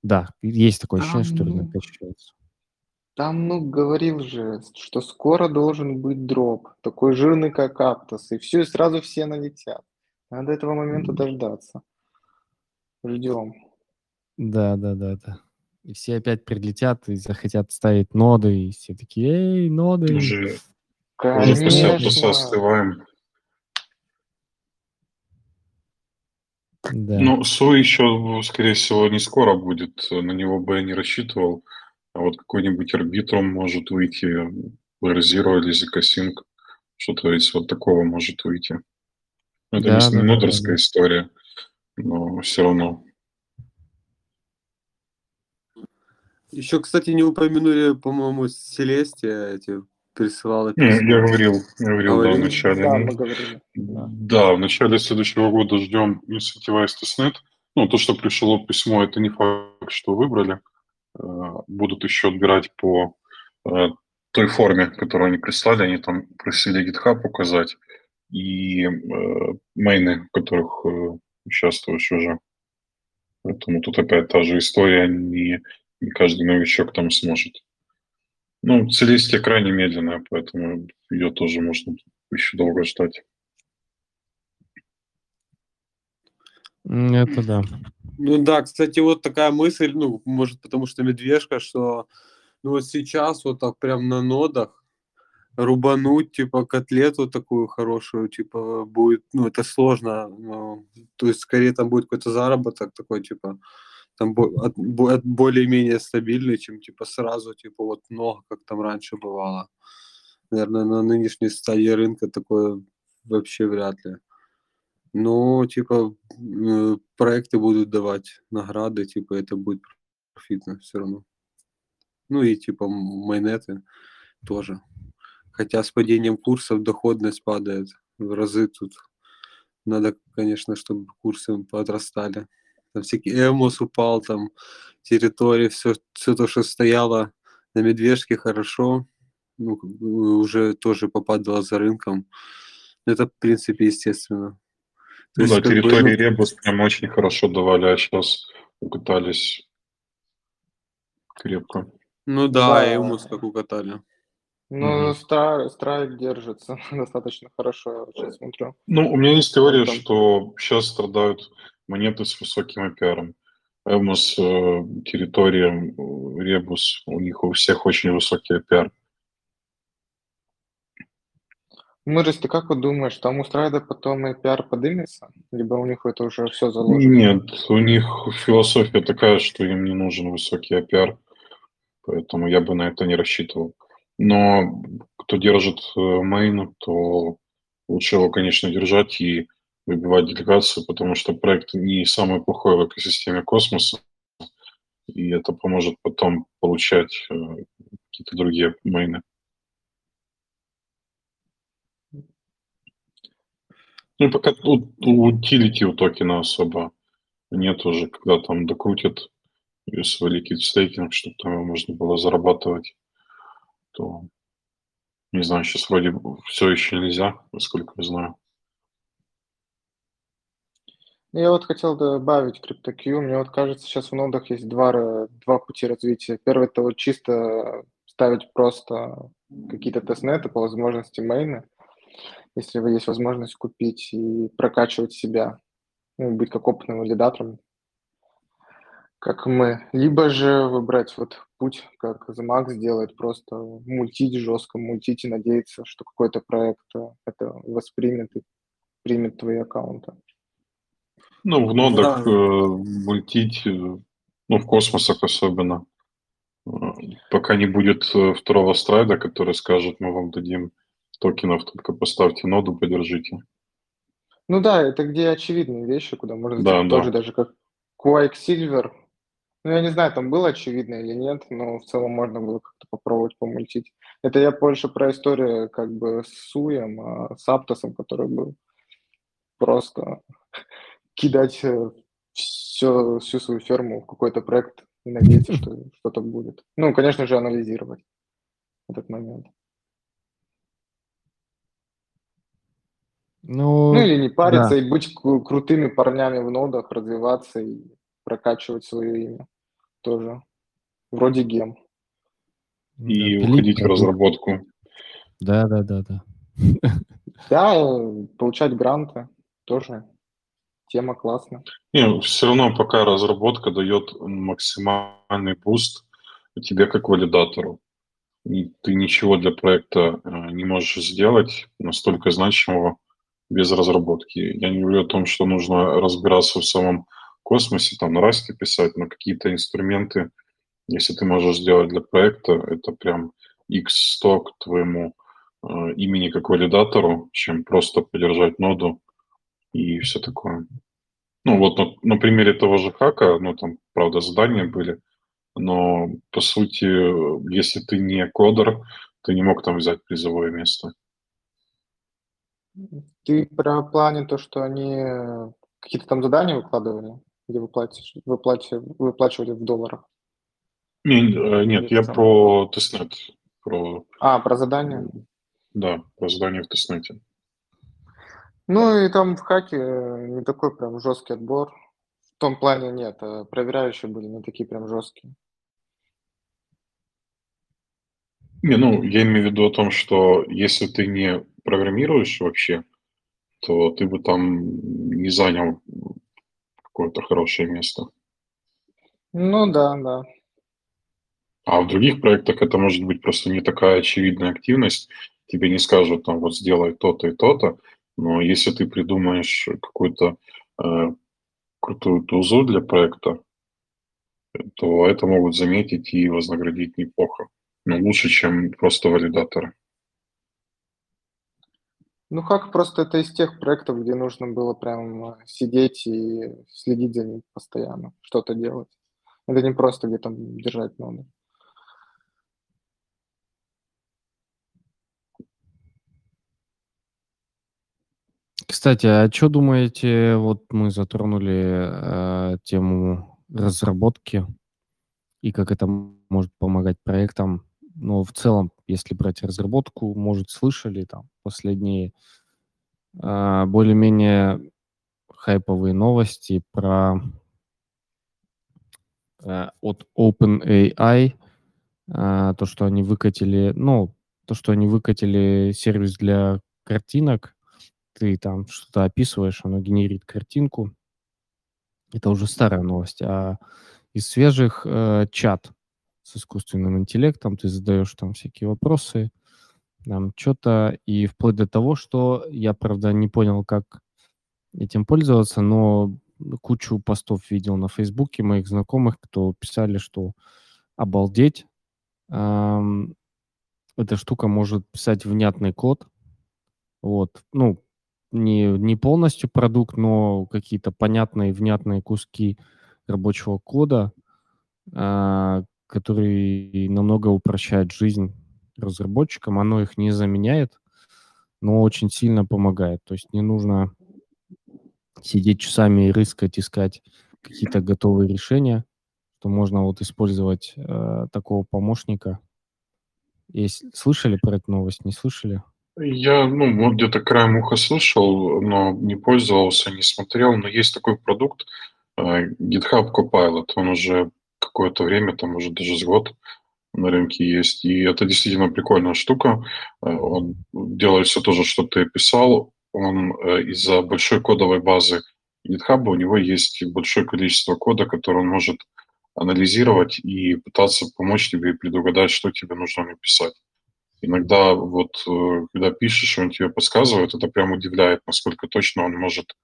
Да, есть такое Там, ощущение, что ну, рынок качается. там, ну, говорил же, что скоро должен быть дроп, такой жирный, как Аптос, и все, и сразу все налетят. Надо этого момента дождаться. Ждем. Да, да, да, да. И все опять прилетят и захотят ставить ноды, и все такие, эй, ноды. Уже, уже после Аптоса Конечно. остываем. Да. Ну, Суй еще, скорее всего, не скоро будет. На него бы я не рассчитывал. А вот какой-нибудь арбитром может выйти, Zero или Zcassync. Что-то из вот такого может выйти. Ну, Это Да, не, да, да, да. история, но все равно. Еще, кстати, не упомянули, по-моему, Селестия эти присылала Не, письма. я говорил, я говорил, да, в Говорили? начале. Да, мы говорили. Да. Да, в начале следующего года ждем Incentivize Testnet. Ну, то, что пришло письмо, это не факт, что выбрали. Э, Будут еще отбирать по э, той форме, которую они прислали. Они там просили GitHub указать и э, мейны, в которых участвуешь уже. Поэтому тут опять та же история, не, не каждый новичок там сможет. Ну, Целестия крайне медленная, поэтому ее тоже можно еще долго ждать. Это да. Ну да, кстати, вот такая мысль, ну, может, потому что медвежка, что ну вот сейчас вот так прям на нодах рубануть, типа, котлету такую хорошую, типа, будет, ну, это сложно, ну, то есть, скорее там будет какой-то заработок такой, типа, там более-менее стабильный, чем, типа, сразу, типа, вот много, как там раньше бывало. Наверное, на нынешней стадии рынка такое вообще вряд ли. Но, типа, э, проекты будут давать награды, типа, это будет профитно все равно. Ну и, типа, м- майонеты тоже. Хотя с падением курсов доходность падает в разы тут. Надо, конечно, чтобы курсы подрастали. Там всякий Эмос упал, там территория, все, все то, что стояло на медвежке, хорошо. Ну, уже тоже попадало за рынком. Это, в принципе, естественно. То Ну есть, да, как бы, ну, территории Ребус прям очень хорошо давали, а сейчас укатались крепко. Ну да, Да. Эмус как укатали. Ну. Стра- Страйк держится достаточно хорошо, я сейчас смотрю. Ну, у меня есть теория, там? что сейчас страдают монеты с высоким APR. Эмус, э, территория, Ребус, у них у всех очень высокий APR. Мырис, ты как вот думаешь, там у Страйда потом и пиар подымется? Либо у них это уже все заложено? Нет, у них философия такая, что им не нужен высокий APR, поэтому я бы на это не рассчитывал. Но кто держит э, мейн, то лучше его, конечно, держать и выбивать делегацию, потому что проект не самый плохой в экосистеме космоса, и это поможет потом получать э, какие-то другие мейны. Ну, пока у, у utility у токена особо нет уже, когда там докрутят USV liquid staking, чтобы там его можно было зарабатывать, то не знаю, сейчас вроде все еще нельзя, насколько я знаю. Ну, Я вот хотел добавить CryptoQ. Мне вот кажется, сейчас в нодах есть два, два пути развития. Первый это вот чисто ставить просто какие-то тестнеты по возможности мейна, если вы есть возможность купить и прокачивать себя, ну, быть как опытным валидатором, как мы. Либо же выбрать вот путь, как The Max делает, просто мультить жестко, мультить и надеяться, что какой-то проект э, это воспримет и примет твои аккаунты. Ну, в нодах Да. э, мультить, э, ну, в космосах особенно. Э, Пока не будет второго страйда, который скажет, мы вам дадим токенов, только поставьте ноду, подержите. Ну да, это где очевидные вещи, куда можно Да, да. тоже даже как Quicksilver. Ну, я не знаю, там было очевидно или нет, но в целом можно было как-то попробовать помультить. Это я больше про историю как бы с Суем, а с Аптосом, который был просто кидать все, всю свою ферму в какой-то проект и надеяться, что что-то будет. Ну, конечно же, анализировать этот момент. Ну, Ну, или не париться да. и быть кру- крутыми парнями в нодах, развиваться и прокачивать свое имя. тоже. Вроде gem. И Да, уходить в разработку. Да, да, да, да. Да, э, получать гранты тоже тема классная. Не, все равно пока разработка дает максимальный boost тебе как валидатору. И ты ничего для проекта э, не можешь сделать настолько значимого без разработки. Я не говорю о том, что нужно разбираться в самом космосе, там на расте писать, но какие-то инструменты, если ты можешь сделать для проекта, это прям X100 к твоему э, имени как валидатору, чем просто поддержать ноду и все такое. Ну вот на, на примере того же хака, ну там, правда, задания были, но по сути, если ты не кодер, ты не мог там взять призовое место. Ты про плане то, что они какие-то там задания выкладывали, где выплачиваешь, выплачивали, выплачивали в долларах? Не, э, нет, я про testnet. Про, А, про задания? да, про задание в тестнете. Ну и там в хаке э, не такой прям жесткий отбор. В том плане нет, э, проверяющие были не такие прям жесткие. Не, ну, я имею в виду о том, что если ты не программируешь вообще, то ты бы там не занял какое-то хорошее место. Ну да, да. А в других проектах это может быть просто не такая очевидная активность. Тебе не скажут, там, вот сделай то-то и то-то. Но если ты придумаешь какую-то э, крутую тузу для проекта, то это могут заметить и вознаградить неплохо. Но лучше, чем просто валидаторы. Ну хак просто это из тех проектов, где нужно было прям э, сидеть и следить за ним постоянно, что-то делать. Это не просто где там держать ноду. Кстати, а что думаете, вот мы затронули э, тему разработки и как это может помогать проектам. Но в целом, если брать разработку, может, слышали там последние э, более-менее хайповые новости про э, от OpenAI, э, то, что они выкатили, ну, то, что они выкатили сервис для картинок, ты там что-то описываешь, оно генерит картинку. Это уже старая новость. А из свежих э, чат с искусственным интеллектом, ты задаешь там всякие вопросы, там что-то, и вплоть до того, что я, правда, не понял, как этим пользоваться, но кучу постов видел на Фейсбуке моих знакомых, кто писали, что обалдеть, ам, эта штука может писать внятный код, вот, ну, не, не полностью продукт, но какие-то понятные, внятные куски рабочего кода, а, который намного упрощает жизнь разработчикам. Оно их не заменяет, но очень сильно помогает. То есть не нужно сидеть часами и рыскать, искать какие-то готовые решения, что можно вот использовать э, такого помощника. Если слышали про эту новость, не слышали? Я, ну, вот где-то краем уха слышал, но не пользовался, не смотрел. Но есть такой продукт э, GitHub Copilot. Он уже какое-то время, там уже даже с год на рынке есть. И это действительно прикольная штука. Э, Он делает все то же, что ты писал. Он э, из-за большой кодовой базы GitHub у него есть большое количество кода, который он может анализировать и пытаться помочь тебе и предугадать, что тебе нужно написать. Иногда вот, э, когда пишешь, он тебе подсказывает, это прям удивляет, насколько точно он может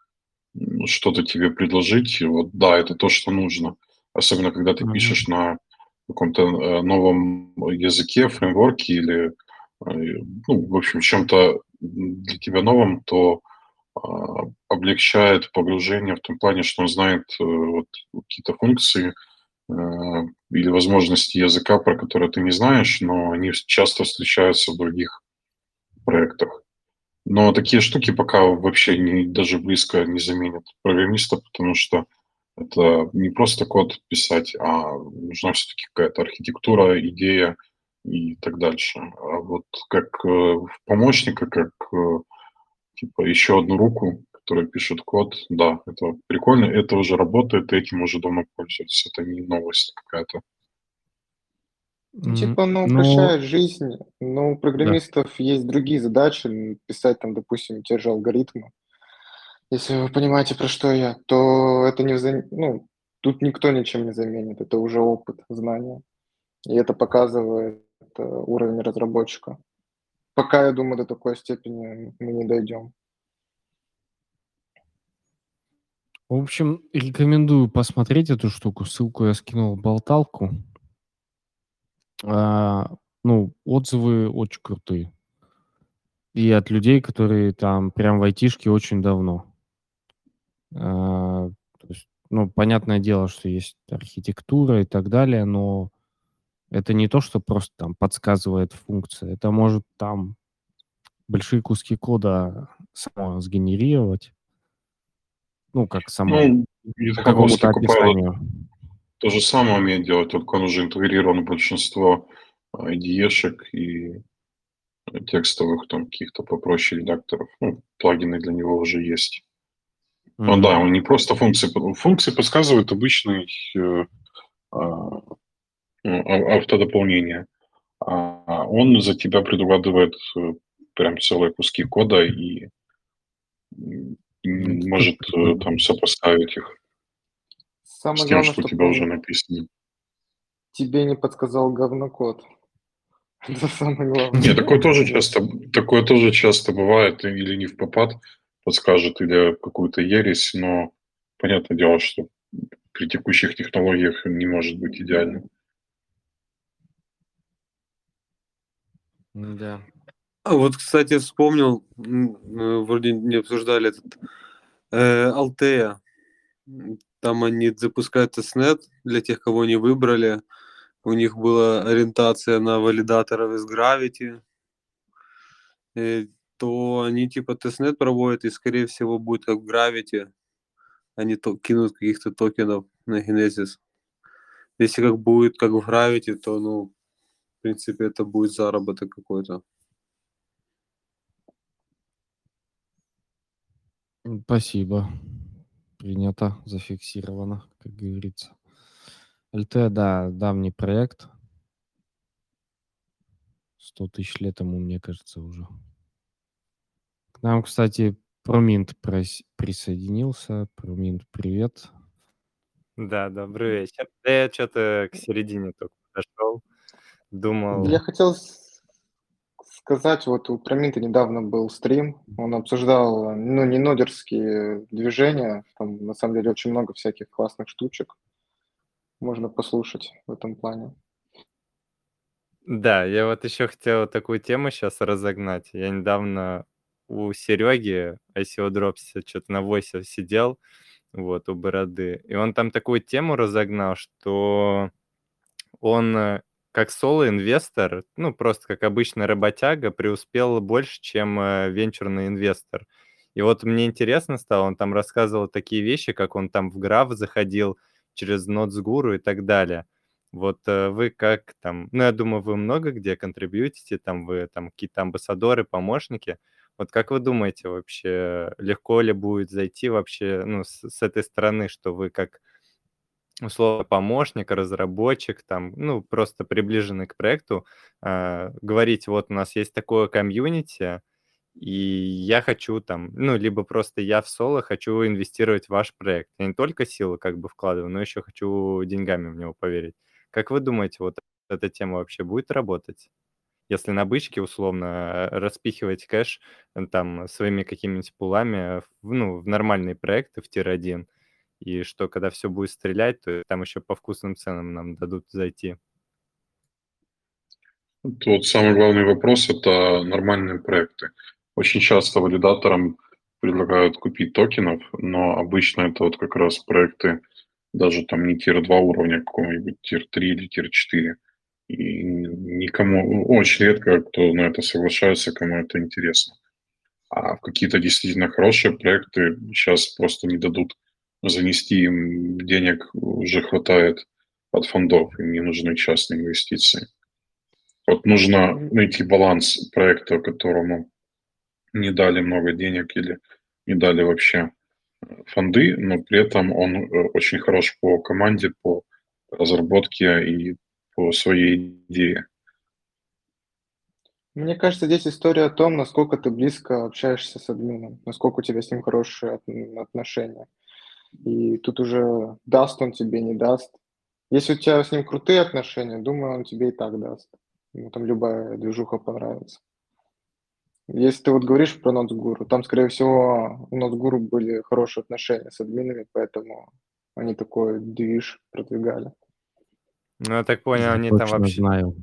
что-то тебе предложить. И Вот да, это то, что нужно. Особенно, когда ты пишешь на каком-то э, новом языке, фреймворке или, э, ну, в общем, чем-то для тебя новом, то а, облегчает погружение в том плане, что он знает вот какие-то функции, или возможности языка, про которые ты не знаешь, но они часто встречаются в других проектах. Но такие штуки пока вообще не, даже близко не заменят программиста, потому что это не просто код писать, а нужна все-таки какая-то архитектура, идея и так дальше. А вот как э, помощника, как э, типа еще одну руку, которые пишут код, да, это прикольно, это уже работает, этим уже давно пользуются, это не новость какая-то. Ну, типа, оно ну, упрощает жизнь, но у программистов да. есть другие задачи, писать там, допустим, те же алгоритмы. Если вы понимаете, про что я, то это не взаим... ну, тут никто ничем не заменит, это уже опыт, знания. И это показывает э, уровень разработчика. Пока, я думаю, до такой степени мы не дойдем. В общем, рекомендую посмотреть эту штуку. Ссылку я скинул в болталку. А, ну, отзывы очень крутые. И от людей, которые там прям в айтишке очень давно. А, то есть, ну, понятное дело, что есть архитектура и так далее, но это не то, что просто там подсказывает функция. Это может там большие куски кода само сгенерировать. Ну, как само ну, по какому-то описанию. То же самое умеет делать, только он уже интегрирован в большинство IDE-шек и текстовых там каких-то попроще редакторов. Ну, плагины для него уже есть. Mm-hmm. Ну да, он не просто функции. Функции подсказывают обычный э, э, автодополнение. А он за тебя предугадывает э, прям целые куски кода и может э, там сопоставить их. Самое с тем, главное, что у тебя уже написано. Тебе не подсказал говнокод. Это самое главное. Нет, такое тоже часто, такое тоже часто бывает, или не в попад подскажет, или какую-то ересь, но понятное дело, что при текущих технологиях не может быть идеальным. Да. А вот, кстати, вспомнил, мы вроде не обсуждали этот э, Althea. Там они запускают testnet для тех, кого не выбрали. У них была ориентация на валидаторов из Gravity. Э, то они типа testnet проводят, и скорее всего будет как в Gravity. Они то, кинут каких-то токенов на Genesis. Если как будет как в Gravity, то, ну, в принципе, это будет заработок какой-то. Спасибо. Принято, зафиксировано, как говорится. ЛТ, да, давний проект. 100 тысяч лет ему, мне кажется, уже. К нам, кстати, Проминт присоединился. Проминт, привет. Да, добрый вечер. я что-то к середине только подошел. Думал... Я хотел сказать, вот у Проминта недавно был стрим, он обсуждал, ну, не нодерские движения, там на самом деле очень много всяких классных штучек можно послушать в этом плане. Да, я вот еще хотел такую тему сейчас разогнать. Я недавно у Сереги ICO Drops что-то на войсе сидел, вот, у Бороды, и он там такую тему разогнал, что он э, как соло-инвестор, ну, просто как обычный работяга, преуспел больше, чем э, венчурный инвестор. И вот мне интересно стало, он там рассказывал такие вещи, как он там в граф заходил через Нотсгуру и так далее. Вот э, вы как там, ну, я думаю, вы много где контрибьютите, там вы там какие-то амбассадоры, помощники. Вот как вы думаете вообще, легко ли будет зайти вообще, ну, с, с этой стороны, что вы как условно помощник, разработчик, там, ну, просто приближенный к проекту, э, говорить, вот у нас есть такое комьюнити, и я хочу там, ну, либо просто я в соло хочу инвестировать в ваш проект. Я не только силы как бы вкладываю, но еще хочу деньгами в него поверить. Как вы думаете, вот эта тема вообще будет работать? Если на бычке условно распихивать кэш там своими какими-нибудь пулами ну, в нормальные проекты в tier-1, и что когда все будет стрелять, то там еще по вкусным ценам нам дадут зайти. Тут самый главный вопрос – это нормальные проекты. Очень часто валидаторам предлагают купить токенов, но обычно это вот как раз проекты даже там не tier 2 уровня, а какого-нибудь tier 3 или tier 4. И никому, очень редко кто на это соглашается, кому это интересно. А в какие-то действительно хорошие проекты сейчас просто не дадут занести им денег уже хватает от фондов, им не нужны частные инвестиции. Вот нужно найти баланс проекта, которому не дали много денег или не дали вообще э, фонды, но при этом он э, очень хорош по команде, по разработке и по своей идее. Мне кажется, здесь история о том, насколько ты близко общаешься с админом, насколько у тебя с ним хорошие отношения. И тут уже даст он тебе, не даст. Если у тебя с ним крутые отношения, думаю, он тебе и так даст. Ему там любая движуха понравится. Если ты вот говоришь про Нотсгуру, там, скорее всего, у Нотсгуру были хорошие отношения с админами, поэтому они такой движ продвигали. Ну, я так понял, Я они там вообще... знаю.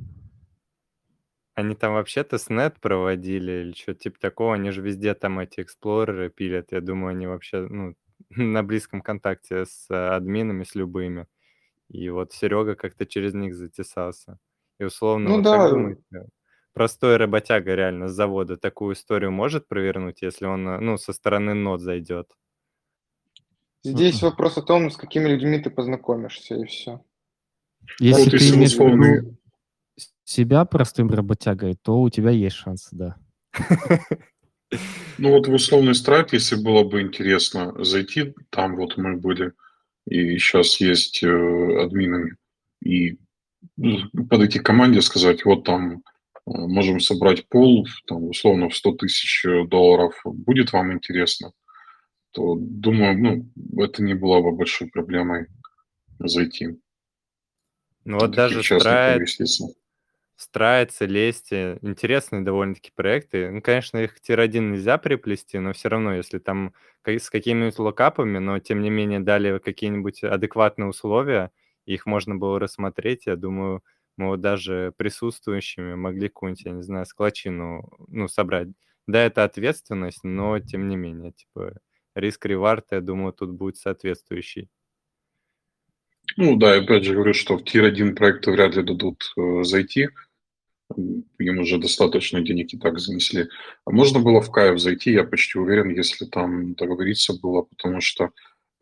Они там вообще testnet проводили или что типа такого? Они же везде там эти эксплореры пилят. Я думаю, они вообще ну, на близком контакте с э, админами, с любыми. И вот Серега как-то через них затесался. И условно, Ну вот да, как думаете, простой работяга реально с завода такую историю может провернуть, если он, э, ну, со стороны нод зайдет? здесь вопрос о том, с какими людьми ты познакомишься, и все. Если вот ты имеешь виду себя простым работягой, то у тебя есть шансы, да. Ну вот в условный страйк, если было бы интересно зайти, там вот мы были, и сейчас есть э, админами, и ну, подойти к команде, сказать, вот там э, можем собрать пол, там, условно, в 100 тысяч долларов, будет вам интересно, то, думаю, ну, это не была бы большой проблемой зайти. Ну вот даже участников, Естественно. Страйт, Целесте, интересные довольно-таки проекты. Ну, конечно, их тир-1 нельзя приплести, но все равно, если там с какими-нибудь локапами, но тем не менее дали какие-нибудь адекватные условия, их можно было рассмотреть, я думаю, мы вот даже присутствующими могли какую-нибудь, я не знаю, склочину, ну, собрать. Да, это ответственность, но тем не менее, типа, risk-reward, я думаю, тут будет соответствующий. Ну да, опять же говорю, что в tier-1 проекты вряд ли дадут э, зайти. Им уже достаточно денег и так занесли. А можно было в Kyve зайти, я почти уверен, если там договориться было, потому что,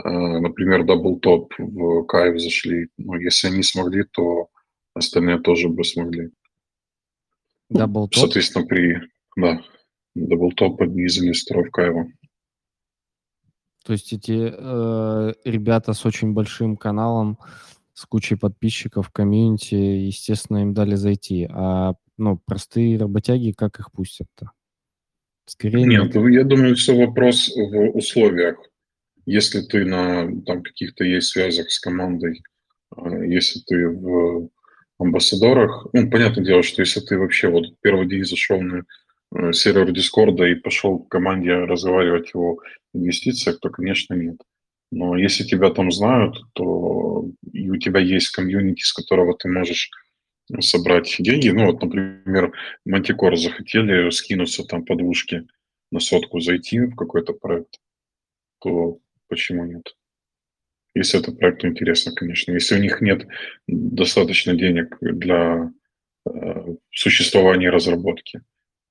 э, например, DoubleTop в Kyve зашли. Ну, если они смогли, то остальные тоже бы смогли. Ну, DoubleTop. Соответственно, при... Да, DoubleTop одни из инвесторов Kyve а. То есть эти э, ребята с очень большим каналом, с кучей подписчиков, комьюнити, естественно, им дали зайти. А ну, простые работяги, как их пустят-то? Скорее Нет, ну, я думаю, все вопрос в условиях. Если ты на там каких-то есть связях с командой, э, если ты в амбассадорах, ну, понятное дело, что если ты вообще вот первый день зашел на э, сервер Дискорда и пошел к команде разговаривать о инвестициях, то, конечно, нет. Но если тебя там знают, то и у тебя есть комьюнити, с которого ты можешь собрать деньги. Ну, вот, например, Мантикор захотели скинуться там по двушке на сотку зайти в какой-то проект, то почему нет? Если это проекту интересно, конечно. Если у них нет достаточно денег для э, существования разработки.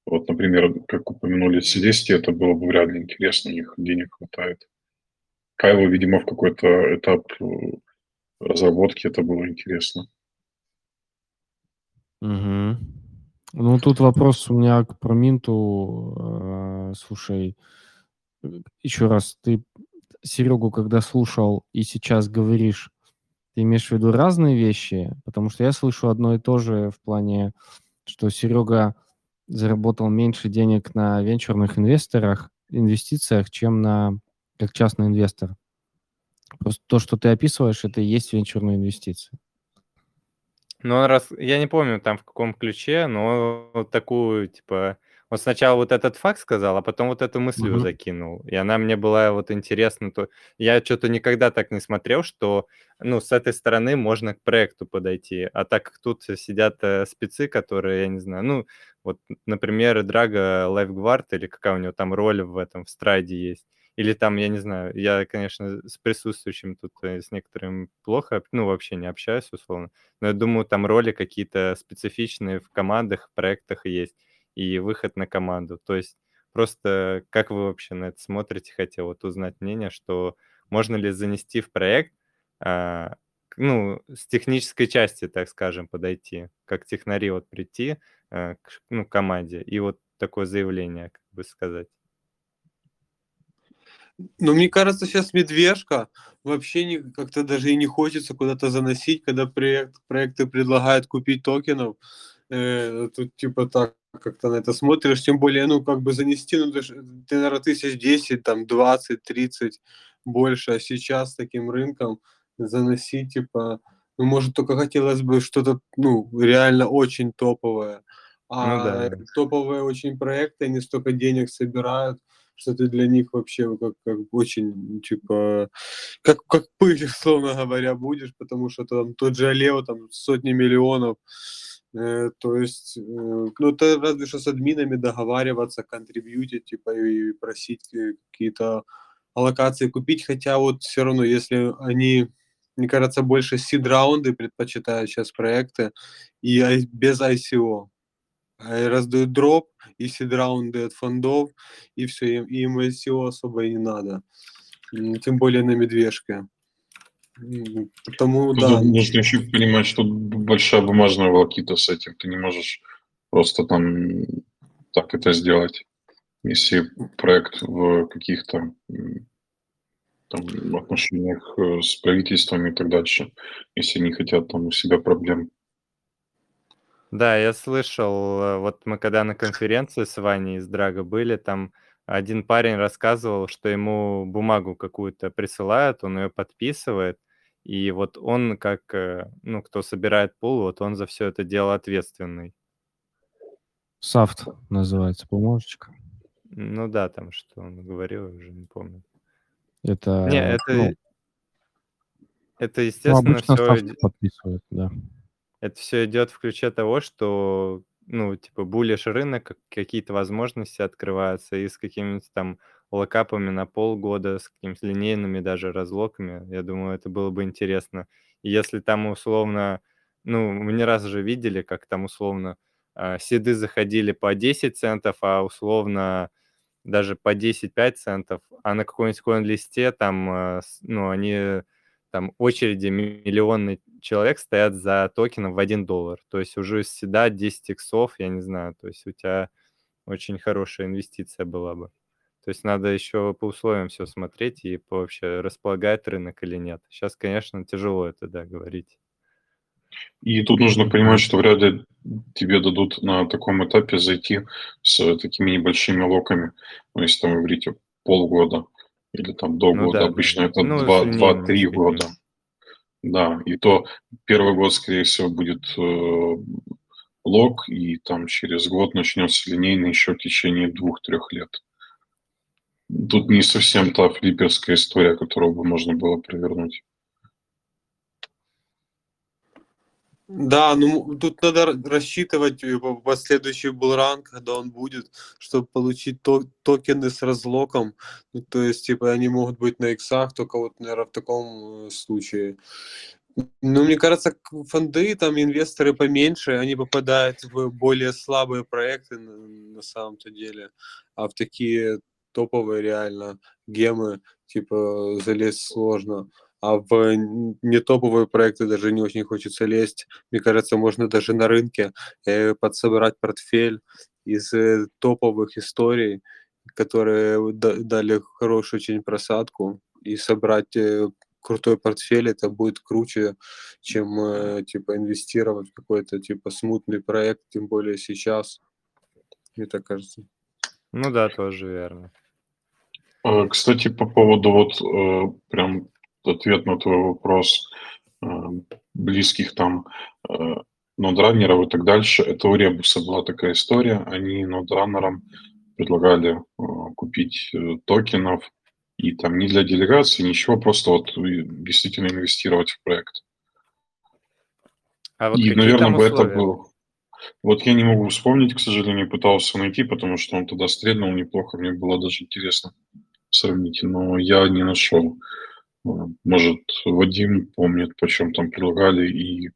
Вот, например, как упомянули Целестия, это было бы вряд ли интересно, у них денег хватает. Кайлу, видимо, в какой-то этап э, разработки это было интересно. Мгм. Ну, тут вопрос у меня к Проминту. Э, слушай, еще раз, ты Серегу, когда слушал и сейчас говоришь, ты имеешь в виду разные вещи? Потому что я слышу одно и то же в плане, что Серега заработал меньше денег на венчурных инвесторах, инвестициях, чем на как частный инвестор. Просто то, что ты описываешь, это и есть венчурные инвестиции. Ну, раз, я не помню там в каком ключе, но вот такую, типа, он сначала вот этот факт сказал, а потом вот эту мысль Мгм. закинул. И она мне была вот интересна. То... Я что-то никогда так не смотрел, что, ну, с этой стороны можно к проекту подойти. А так как тут сидят э, спецы, которые, я не знаю, ну, вот, например, Драга Лайфгвард или какая у него там роль в этом, в страйде есть. Или там, я не знаю, я, конечно, с присутствующим тут э, с некоторым плохо, ну, вообще не общаюсь, условно. Но я думаю, там роли какие-то специфичные в командах, проектах есть, и выход на команду. То есть просто как вы вообще на это смотрите? Хотел вот узнать мнение, что можно ли занести в проект, а, ну, с технической части, так скажем, подойти, как технари вот прийти э, к ну, команде и вот такое заявление, как бы сказать. Ну, мне кажется, сейчас медвежка вообще не, как-то даже и не хочется куда-то заносить, когда проект, проекты предлагают купить токенов. Э, тут типа так как-то на это смотришь, тем более, ну, как бы занести, ну, ты, ты наверное, тысяч 10, там, 20, 30, больше, а сейчас таким рынком заносить, типа, ну, может, только хотелось бы что-то, ну, реально очень топовое. А да. топовые очень проекты, они столько денег собирают, что ты для них вообще как, как очень, типа, как, как пыль, условно говоря, будешь, потому что там тот же Алео, там, сотни миллионов, Э, то есть, э, ну, это разве что с админами договариваться, контрибьютить, типа, и просить э, какие-то аллокации купить, хотя вот все равно, если они, мне кажется, больше сид-раунды предпочитают сейчас проекты и без ICO. А Раздают дроп и сид-раунды от фондов, и все, им, им ICO особо и не надо. Тем более на медвежке. Потому, Тут да, нужно еще понимать, что большая бумажная волокита с этим. Ты не можешь просто там так это сделать. Если проект в каких-то там, отношениях э, с правительством и так дальше, если они хотят там у себя проблем. Да, я слышал, э, вот мы когда на конференции с Ваней из Драга были, там один парень рассказывал, что ему бумагу какую-то присылают, он ее подписывает, и вот он как, э, ну, кто собирает пул, вот он за все это дело ответственный. Софт называется бумажечка. Ну да, там что он говорил, я уже не помню. Это, Не, это, ну, это ну, естественно обычно все софт подписывают, да. Это все идет в ключе того, что, ну, типа, булишь рынок, как- какие-то возможности открываются, и с какими-то там локапами на полгода, с какими-то линейными даже разлоками. Я думаю, это было бы интересно. И если там условно, ну, мы не раз же видели, как там условно а, сиды заходили по 10 центов, а условно даже по 10-5 центов, а на какой-нибудь коин-листе там, с- ну, они там очереди ми- миллионный человек стоят за токеном в 1 доллар. То есть уже с седа 10 иксов, я не знаю, то есть у тебя очень хорошая инвестиция была бы. То есть надо еще по условиям все смотреть и вообще располагает рынок или нет. Сейчас, конечно, тяжело это, да, говорить. И тут нужно понимать, что вряд ли тебе дадут на таком этапе зайти с такими небольшими локами, ну, если там вы говорите полгода или там до Ну года, да, да. обычно это Ну, с 2-3 линейными года. Да, и то первый год, скорее всего, будет э, лог, и там через год начнется линейный еще в течение двух-трех лет. Тут не совсем та флипперская история, которую бы можно было провернуть. Да, ну тут надо рассчитывать э, по- последующий булран, когда он будет, чтобы получить то- токены с разлоком. Ну, то есть, типа, они могут быть на иксах, только вот, наверное, в таком э, случае. Ну, мне кажется, фонды, там, инвесторы поменьше, они попадают в более слабые проекты на, на самом-то деле, а в такие топовые реально гемы, типа, залезть сложно. А в не топовые проекты даже не очень хочется лезть. Мне кажется, можно даже на рынке э, подсобрать портфель из э, топовых историй, которые да- дали хорошую очень просадку, и собрать э, крутой портфель, это будет круче, чем э, типа инвестировать в какой-то типа смутный проект, тем более сейчас. Мне так кажется. Ну да, тоже верно. Э, Кстати, по поводу вот прям ответ на твой вопрос э, близких там э, нодраннеров и так дальше. Это у Ребуса была такая история. Они нодраннерам предлагали э, купить токенов и там не для делегации, ничего, просто вот действительно инвестировать в проект. А вот И, наверное, бы это условия? был... Вот я не могу вспомнить, к сожалению, пытался найти, потому что он тогда стрельнул неплохо, мне было даже интересно сравнить, но я не нашел. Может, Вадим помнит, почем там предлагали. И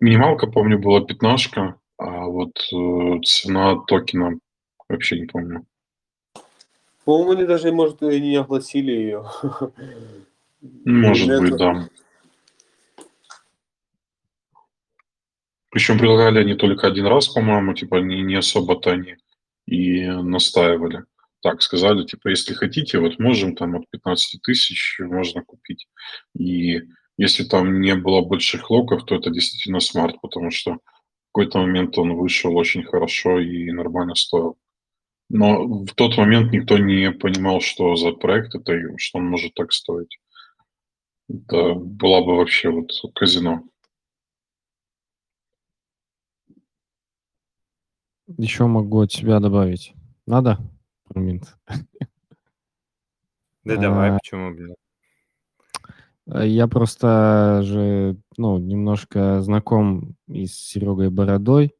минималка, помню, была пятнашка, а вот э, цена токена вообще не помню. По-моему, они даже, может, и не огласили ее. Может быть, да. Причем предлагали они только один раз, по-моему, типа не, не особо-то они и настаивали. Так сказали, типа, если хотите, вот можем там от 15 тысяч можно купить. И если там не было больших локов, то это действительно смарт, потому что в какой-то момент он вышел очень хорошо и нормально стоил. Но в тот момент никто не понимал, что за проект это и что он может так стоить. Это была бы вообще вот казино. Еще могу от себя добавить. Надо? Проминт. Да давай, А, почему бы э, Я просто же, ну, немножко знаком и с Серегой Бородой,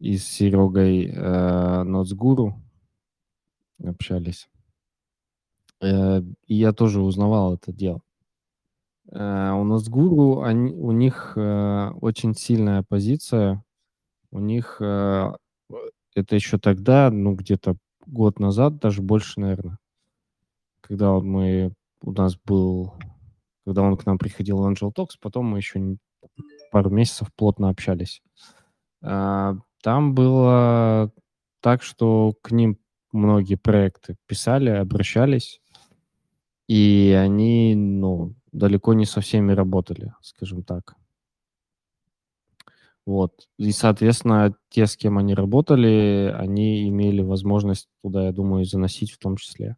и с Серегой э, Ноцгуру общались. Э, и я тоже узнавал это дело. Э, у Ноцгуру, они, у них э, очень сильная позиция. У них э, это еще тогда, ну, где-то год назад, даже больше, наверное, когда вот мы, у нас был, когда он к нам приходил в Angel Talks, потом мы еще пару месяцев плотно общались. А, Там было так, что к ним многие проекты писали, обращались, и они, ну, далеко не со всеми работали, скажем так. Вот. И, соответственно, те, с кем они работали, они имели возможность туда, я думаю, заносить в том числе.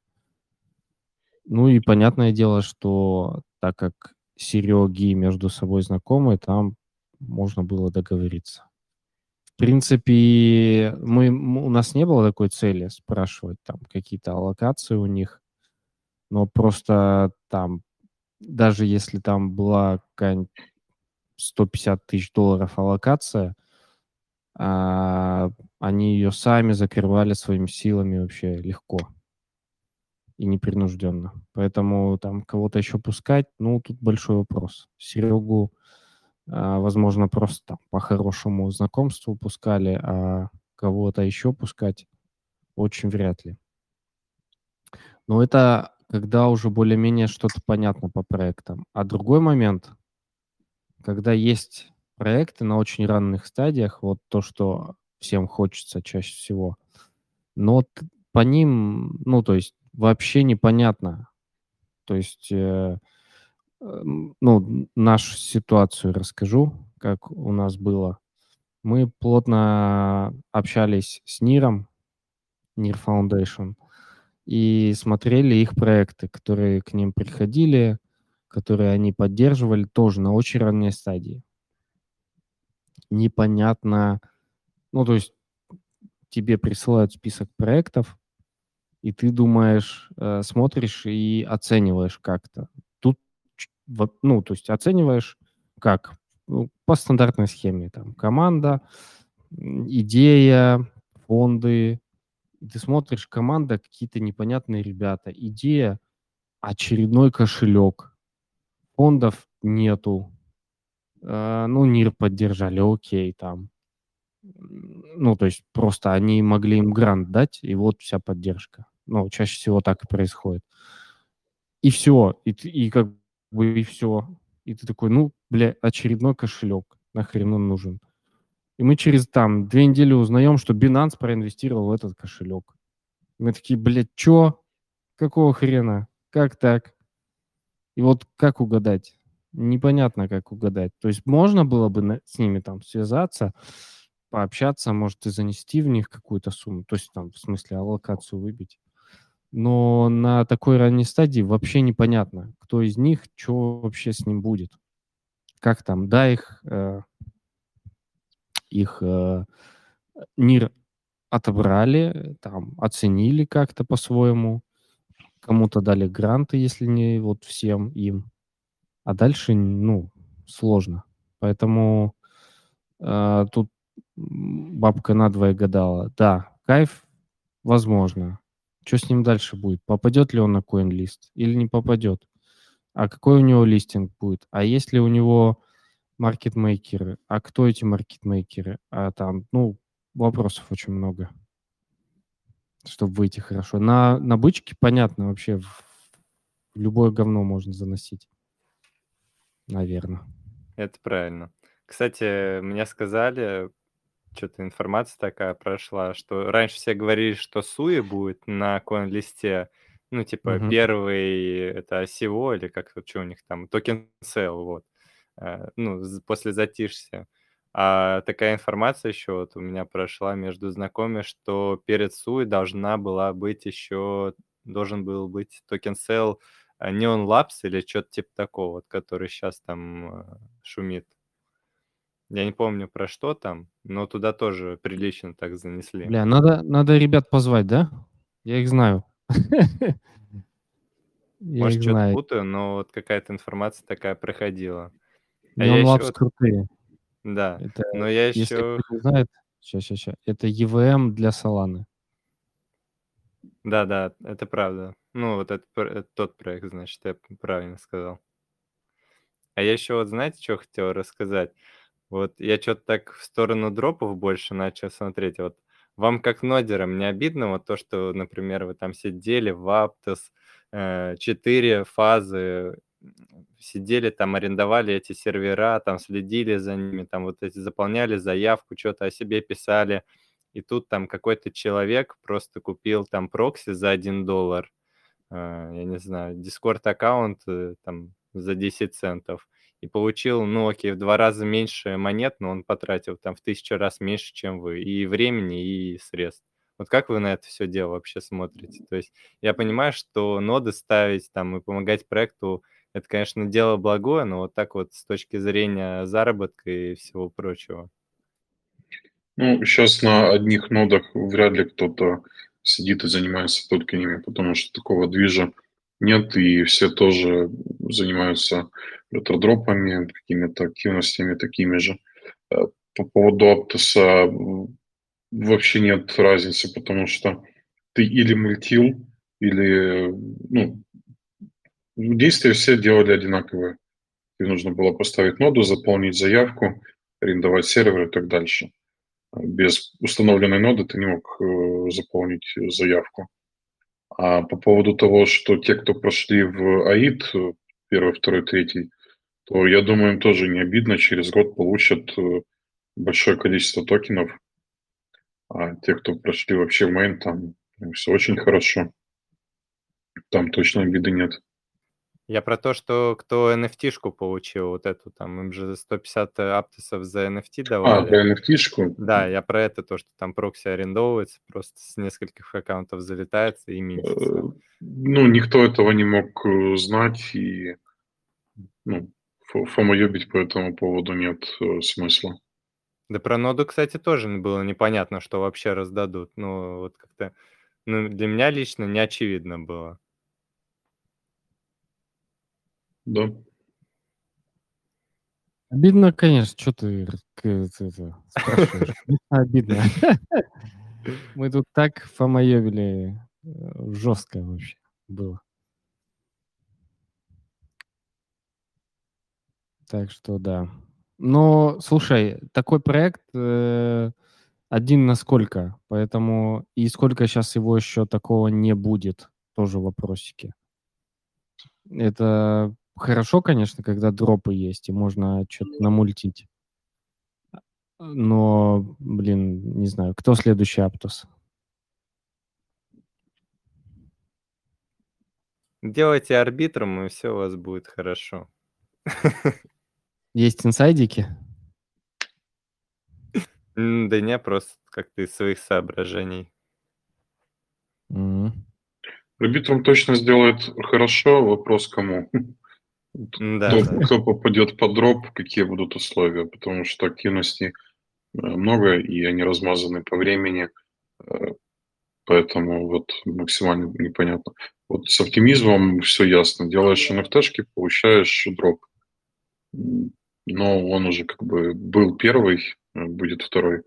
Ну и понятное дело, что так как Сереги между собой знакомы, там можно было договориться. В принципе, мы, у нас не было такой цели спрашивать там какие-то аллокации у них, но просто там, даже если там была какая-нибудь 150 тысяч долларов аллокация, а, они ее сами закрывали своими силами вообще легко и непринужденно. Поэтому там кого-то еще пускать, ну, тут большой вопрос. Серегу, а, возможно, просто там по хорошему знакомству пускали, а кого-то еще пускать очень вряд ли. Но это когда уже более-менее что-то понятно по проектам. А другой момент, когда есть проекты на очень ранних стадиях, вот то, что всем хочется чаще всего, но по ним, ну, то есть вообще непонятно. То есть, э, ну, нашу ситуацию расскажу, как у нас было. Мы плотно общались с Ниром, Нир Foundation, и смотрели их проекты, которые к ним приходили, которые они поддерживали тоже на очень ранней стадии. Непонятно, ну, то есть тебе присылают список проектов, и ты думаешь, э, смотришь и оцениваешь как-то. Тут, ну, то есть оцениваешь как? Ну, по стандартной схеме. Там команда, идея, фонды. Ты смотришь, команда, какие-то непонятные ребята. Идея, очередной кошелек. Фондов нету. Э, ну, НИР поддержали, окей, там. Ну, то есть просто они могли им грант дать, и вот вся поддержка. Ну, чаще всего так и происходит. И все, и, и как бы и все. И ты такой, ну, бля, очередной кошелек, нахрен он нужен. И мы через там две недели узнаем, что Binance проинвестировал в этот кошелек. Мы такие, блядь, чё? Какого хрена? Как так? И вот как угадать? Непонятно, как угадать. То есть можно было бы на- с ними там связаться, пообщаться, может, и занести в них какую-то сумму, то есть там, в смысле, аллокацию выбить. Но на такой ранней стадии вообще непонятно, кто из них, что вообще с ним будет. Как там, да, их, э, их э, НИР отобрали, там, оценили как-то по-своему, кому-то дали гранты, если не вот всем им, а дальше, ну, сложно. Поэтому э, тут бабка надвое гадала. Да, кайф, возможно. Что с ним дальше будет? Попадет ли он на CoinList или не попадет? А какой у него листинг будет? А есть ли у него маркетмейкеры? А кто эти маркетмейкеры? А там, ну, вопросов очень много, чтобы выйти хорошо. На, на бычке понятно вообще, в любое говно можно заносить. Наверное. Это правильно. Кстати, мне сказали, что-то информация такая прошла, что раньше все говорили, что Суи будет на коин-листе, ну, типа, Мгм. первый это осево или как что у них там, токен сел, вот, э, ну, после затишья. А такая информация еще вот у меня прошла между знакомыми, что перед Суи должна была быть еще, должен был быть токен сел Neon Labs или что-то типа такого, вот, который сейчас там э, шумит. Я не помню про что там, но туда тоже прилично так занесли. Бля, надо, надо ребят позвать, да? Я их знаю. Может, что-то путаю, но вот какая-то информация такая проходила. А Neon Labs крутые. Да, Это, но я если еще, кто не знает, сейчас, сейчас, сейчас. Это EVM для Solana. да, да, это правда. Ну, вот это, это тот проект, значит, я правильно сказал. А я еще вот, знаете, что хотел рассказать? Вот я что-то так в сторону дропов больше начал смотреть. Вот вам как нодерам не обидно вот то, что, например, вы там сидели в Aptos, э, четыре фазы, сидели там, арендовали эти сервера, там следили за ними, там вот эти заполняли заявку, что-то о себе писали, и тут там какой-то человек просто купил там прокси за 1 доллар, э, я не знаю, Discord аккаунт э, там за 10 центов и получил, ну, окей, в два раза меньше монет, но он потратил там в тысячу раз меньше, чем вы, и времени, и средств. Вот как вы на это все дело вообще смотрите? То есть я понимаю, что ноды ставить там и помогать проекту, это, конечно, дело благое, но вот так вот с точки зрения заработка и всего прочего. Ну, сейчас на одних нодах вряд ли кто-то сидит и занимается только ними, потому что такого движа нет, и все тоже занимаются ретродропами, какими-то активностями такими же. Э, По поводу Аптоса вообще нет разницы, потому что ты или мультил, или, ну, действия все делали одинаковые. Тебе нужно было поставить ноду, заполнить заявку, арендовать сервер и так дальше. Без установленной ноды ты не мог э, заполнить заявку. А по поводу того, что те, кто прошли в АИД, э, первый, второй, третий, то я думаю, им тоже не обидно, через год получат э, большое количество токенов. А те, кто прошли вообще в мейн, там все очень хорошо. Там точно обиды нет. Я про то, что кто NFT-шку получил, вот эту там, им же 150 аптосов за NFT А, давали. про NFT-шку? Да, я про это, то, что там прокси арендовывается, просто с нескольких аккаунтов залетается и минтится. Э, Ну, никто этого не мог э, знать, и ну, фо- фомоебить по этому поводу нет э, смысла. Да про ноду, кстати, тоже было непонятно, что вообще раздадут. Ну, вот как-то, ну, для меня лично не очевидно было. Да. Обидно, конечно, что ты это- спрашиваешь. Обидно. Мы тут так фомоебили жестко вообще было. Так что да. Но, слушай, такой проект э, один на сколько, поэтому и сколько сейчас его еще такого не будет, тоже вопросики. Это хорошо, конечно, когда дропы есть и можно что-то намультить. Но, блин, не знаю, кто следующий Аптос? Делайте арбитром, и все у вас будет хорошо. Есть инсайдики? Да не, просто как-то из своих соображений. Арбитром точно сделает хорошо, вопрос кому. Да, Кто, да. кто попадет под дроп, какие будут условия, потому что активностей э, много, и они размазаны по времени, э, поэтому вот максимально непонятно. Вот с оптимизмом все ясно. Делаешь NFT-шки, получаешь дроп. Но он уже как бы был первый, э, будет второй.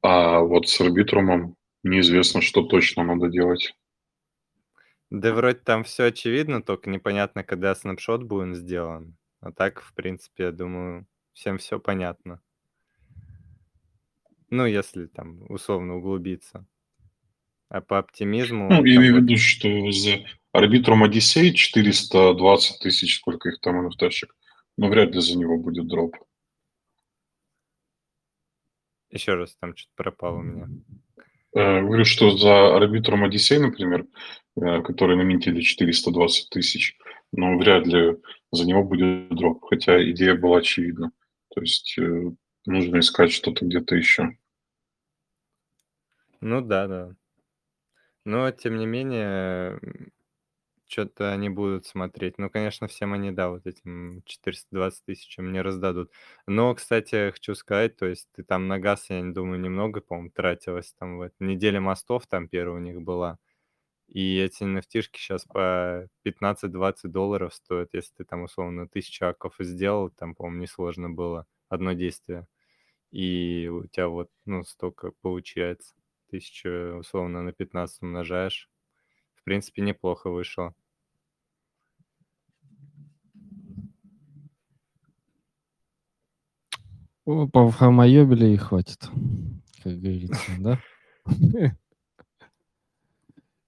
А вот с арбитрумом неизвестно, что точно надо делать. Да вроде там все очевидно, только непонятно, когда снапшот будет сделан. А так, в принципе, я думаю, всем все понятно. Ну, если там условно углубиться. А по оптимизму... Ну, я имею в виду, что за арбитром Одиссей 420 тысяч, сколько их там NFT-шек, но вряд ли за него будет дроп. Еще раз, там что-то пропало у меня. Э, Говорю, что за арбитром Одиссей, например, э, который на минтили 420 тысяч, но вряд ли за него будет дроп, хотя идея была очевидна. То есть э, нужно искать что-то где-то еще. Ну да, да. Но, тем не менее, что-то они будут смотреть. Ну, конечно, всем они, да, вот этим 420 тысяч мне раздадут. Но, кстати, хочу сказать, то есть ты там на газ, я не думаю, немного, по-моему, тратилось. Там вот неделя мостов там первая у них была. И эти nft сейчас по 15-20 долларов стоят, если ты там, условно, тысячу аков сделал, там, по-моему, несложно было одно действие. И у тебя вот, ну, столько получается. Тысячу, условно, на 15 умножаешь. В принципе, неплохо вышло. О, Пофармоебили и хватит, как говорится, да?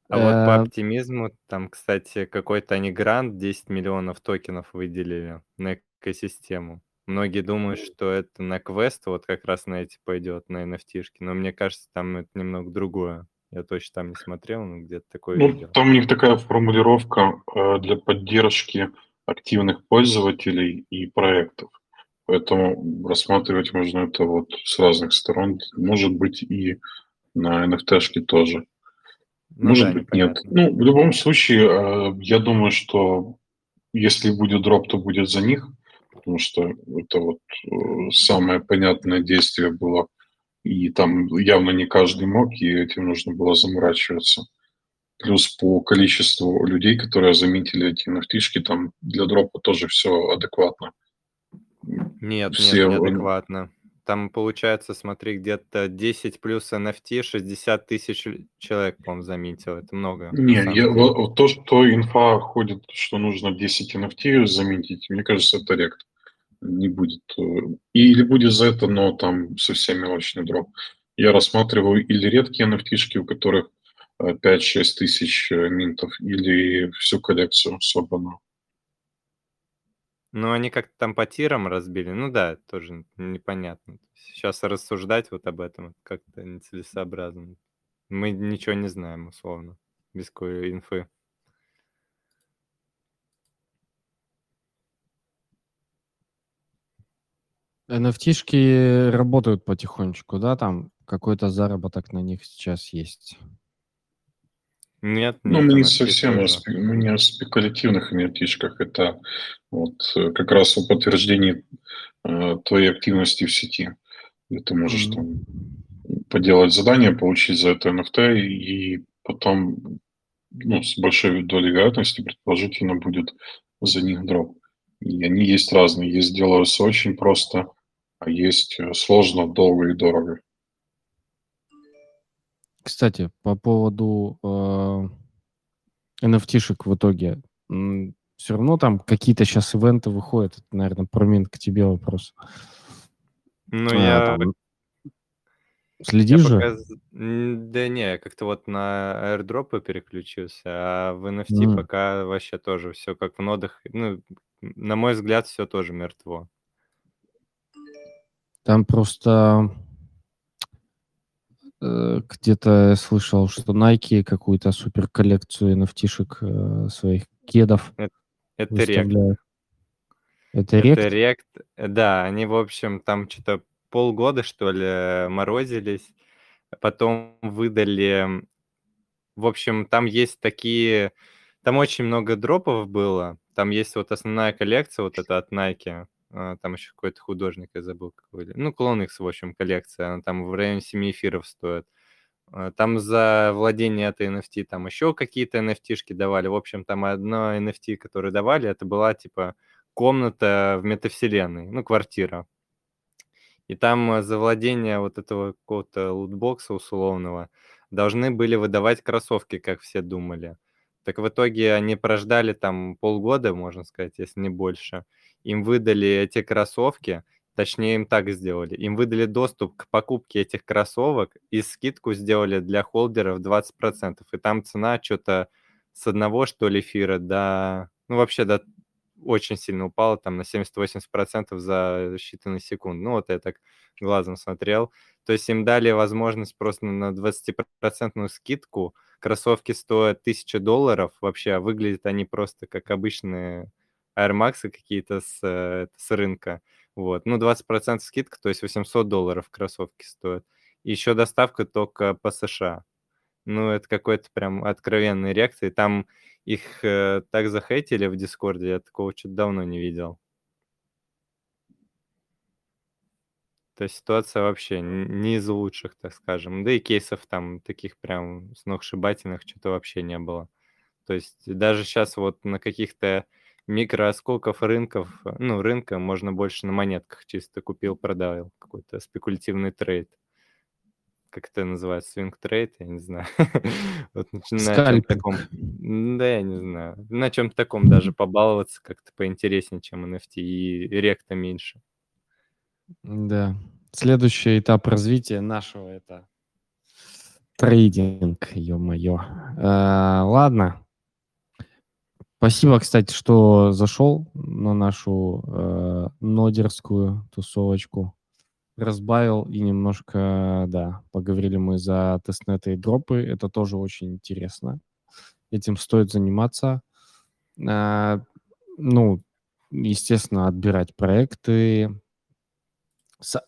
А вот по Э, оптимизму, там, кстати, какой-то они грант 10 миллионов токенов выделили на экосистему. Многие думают, что это на квест, вот как раз на эти пойдет, на nft но мне кажется, там это немного другое. Я точно там не смотрел, но где-то такое Ну, видел. там у них такая формулировка э, для поддержки активных пользователей и проектов. Поэтому рассматривать можно это вот с разных сторон. Может быть, и на NFT-шке тоже. Ну Может да, быть, нет. непонятно. Ну, в любом случае, э, я думаю, что если будет дроп, то будет за них, потому что это вот э, самое понятное действие было. И там явно не каждый мог, и этим нужно было заморачиваться. Плюс по количеству людей, которые заметили эти nft там для дропа тоже все адекватно. Нет, Все, нет, неадекватно. Там получается, смотри, где-то 10 плюс NFT, 60 тысяч человек, по-моему, заметил. Это много. на Не, самом я, вот то, что инфа ходит, что нужно 10 NFT заметить, мне кажется, это рект. Не будет. э, Или будет за это, но там совсем мелочный дроп. Я рассматриваю или редкие nft у которых э, 5-6 тысяч э, минтов, или всю коллекцию собранную. Ну, они как-то там по тирам разбили. Ну да, тоже непонятно. Сейчас рассуждать вот об этом как-то нецелесообразно. Мы ничего не знаем, условно, без какой инфы. Nft работают потихонечку, да, там какой-то заработок на них сейчас есть. Нет, Ну, нет, мы не совсем о, спе- мы не о спекулятивных nft это вот э, как раз о подтверждении э, твоей активности в сети. Где ты можешь Мгм. там поделать задание, получить за это NFT, и потом ну, с большой долей вероятности, предположительно, будет за них дроп. И они есть разные. Есть делаются очень просто, а есть э, сложно, долго и дорого. Кстати, по поводу э, nft в итоге, все равно там какие-то сейчас ивенты выходят. Это, наверное, про мин к тебе вопрос. Ну, А, я, там я Следишь же? пока... Да не, я как-то вот на airdropы переключился, а в NFT М. пока вообще тоже все как в нодах. Ну, на мой взгляд, все тоже мертво. Там просто э, где-то я слышал, что Nike какую-то супер коллекцию nft своих кедов Это рект. выставляют. Это Это рект? рект. э, Да, они, в общем, там что-то полгода, что ли, морозились. Потом выдали... В общем, там есть такие... Там очень много дропов было. Там есть вот основная коллекция, вот это от Nike. А, Там еще какой-то художник, я забыл какой. Ну, Clone X, в общем, коллекция. Она там в районе 7 эфиров стоит. А, Там за владение этой NFT там еще какие-то NFT-шки давали. В общем, там одно NFT, которое давали, это была типа комната в метавселенной, ну, квартира. И там э, за владение вот этого какого-то лутбокса условного должны были выдавать кроссовки, как все думали. Так в итоге они прождали там полгода, можно сказать, если не больше. Им выдали эти кроссовки, точнее им так сделали. Им выдали доступ к покупке этих кроссовок и скидку сделали для холдеров 20%. И там цена что-то с одного, что ли, эфира до... Ну, вообще до очень сильно упала, там на 70-80% за считанные секунды. Ну, вот я так глазом смотрел. То есть им дали возможность просто на 20% скидку. Кроссовки стоят 1000 долларов вообще, а выглядят они просто как обычные Air Max какие-то с, э, с рынка. Вот. Ну, 20% скидка, то есть 800 долларов кроссовки стоят. Еще доставка только по США. Ну, это какой-то прям откровенный реакции. Там их э, так захейтили в Дискорде, я такого что-то давно не видел. То есть ситуация вообще не из лучших, так скажем. Да и кейсов там таких прям сногсшибательных что-то вообще не было. То есть даже сейчас вот на каких-то микроосколков рынков, ну, рынка можно больше на монетках чисто купил, продал. Какой-то спекулятивный trade как это называется, swing trade, я не знаю. вот на чем таком, да, я не знаю, на чем таком даже побаловаться как-то поинтереснее, чем NFT, и ректа меньше. Да. Следующий этап развития нашего это трейдинг, ё-моё. А, ладно. Спасибо, кстати, что зашел на нашу э, нодерскую тусовочку разбавил и немножко, да, поговорили мы за тестнеты и дропы. Это тоже очень интересно. Этим стоит заниматься. А, ну, естественно, отбирать проекты. С,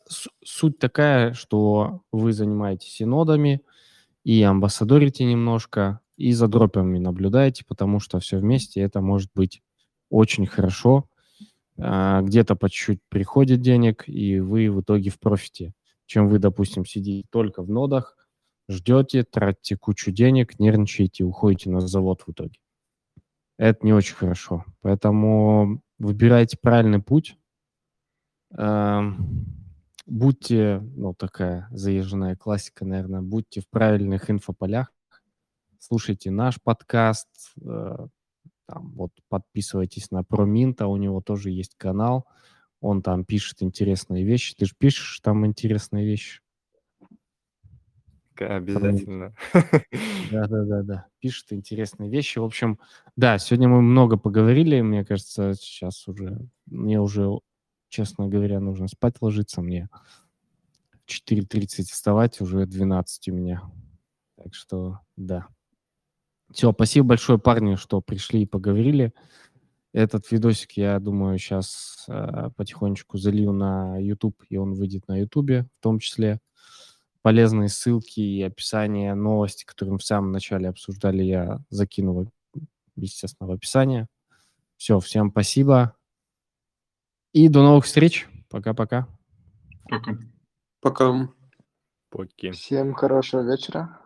суть такая, что вы занимаетесь и нодами, и амбассадорите немножко, и за дропами наблюдаете, потому что все вместе это может быть очень хорошо а, где-то по чуть-чуть приходит денег, и вы в итоге в профите. Чем вы, допустим, сидите только в нодах, ждете, тратите кучу денег, нервничаете, уходите на завод в итоге. Это не очень хорошо. Поэтому выбирайте правильный путь. Будьте, ну, такая заезженная классика, наверное, будьте в правильных инфополях, слушайте наш подкаст, э, там, вот подписывайтесь на Проминта, у него тоже есть канал, он там пишет интересные вещи. Ты же пишешь там интересные вещи. Обязательно. Да-да-да-да. Пишет интересные вещи. В общем, да, сегодня мы много поговорили. Мне кажется, сейчас уже... Мне уже, честно говоря, нужно спать ложиться. Мне 4.30 вставать, уже 12 у меня. Так что, да. Все, спасибо большое, парни, что пришли и поговорили. Этот видосик, я думаю, сейчас э, потихонечку залью на YouTube, и он выйдет на YouTube в том числе. Полезные ссылки и описание новости, которые мы в самом начале обсуждали, я закину, естественно, в описание. Все, всем спасибо. И до новых встреч. Пока-пока. Пока. Пока. Поки. Всем хорошего вечера.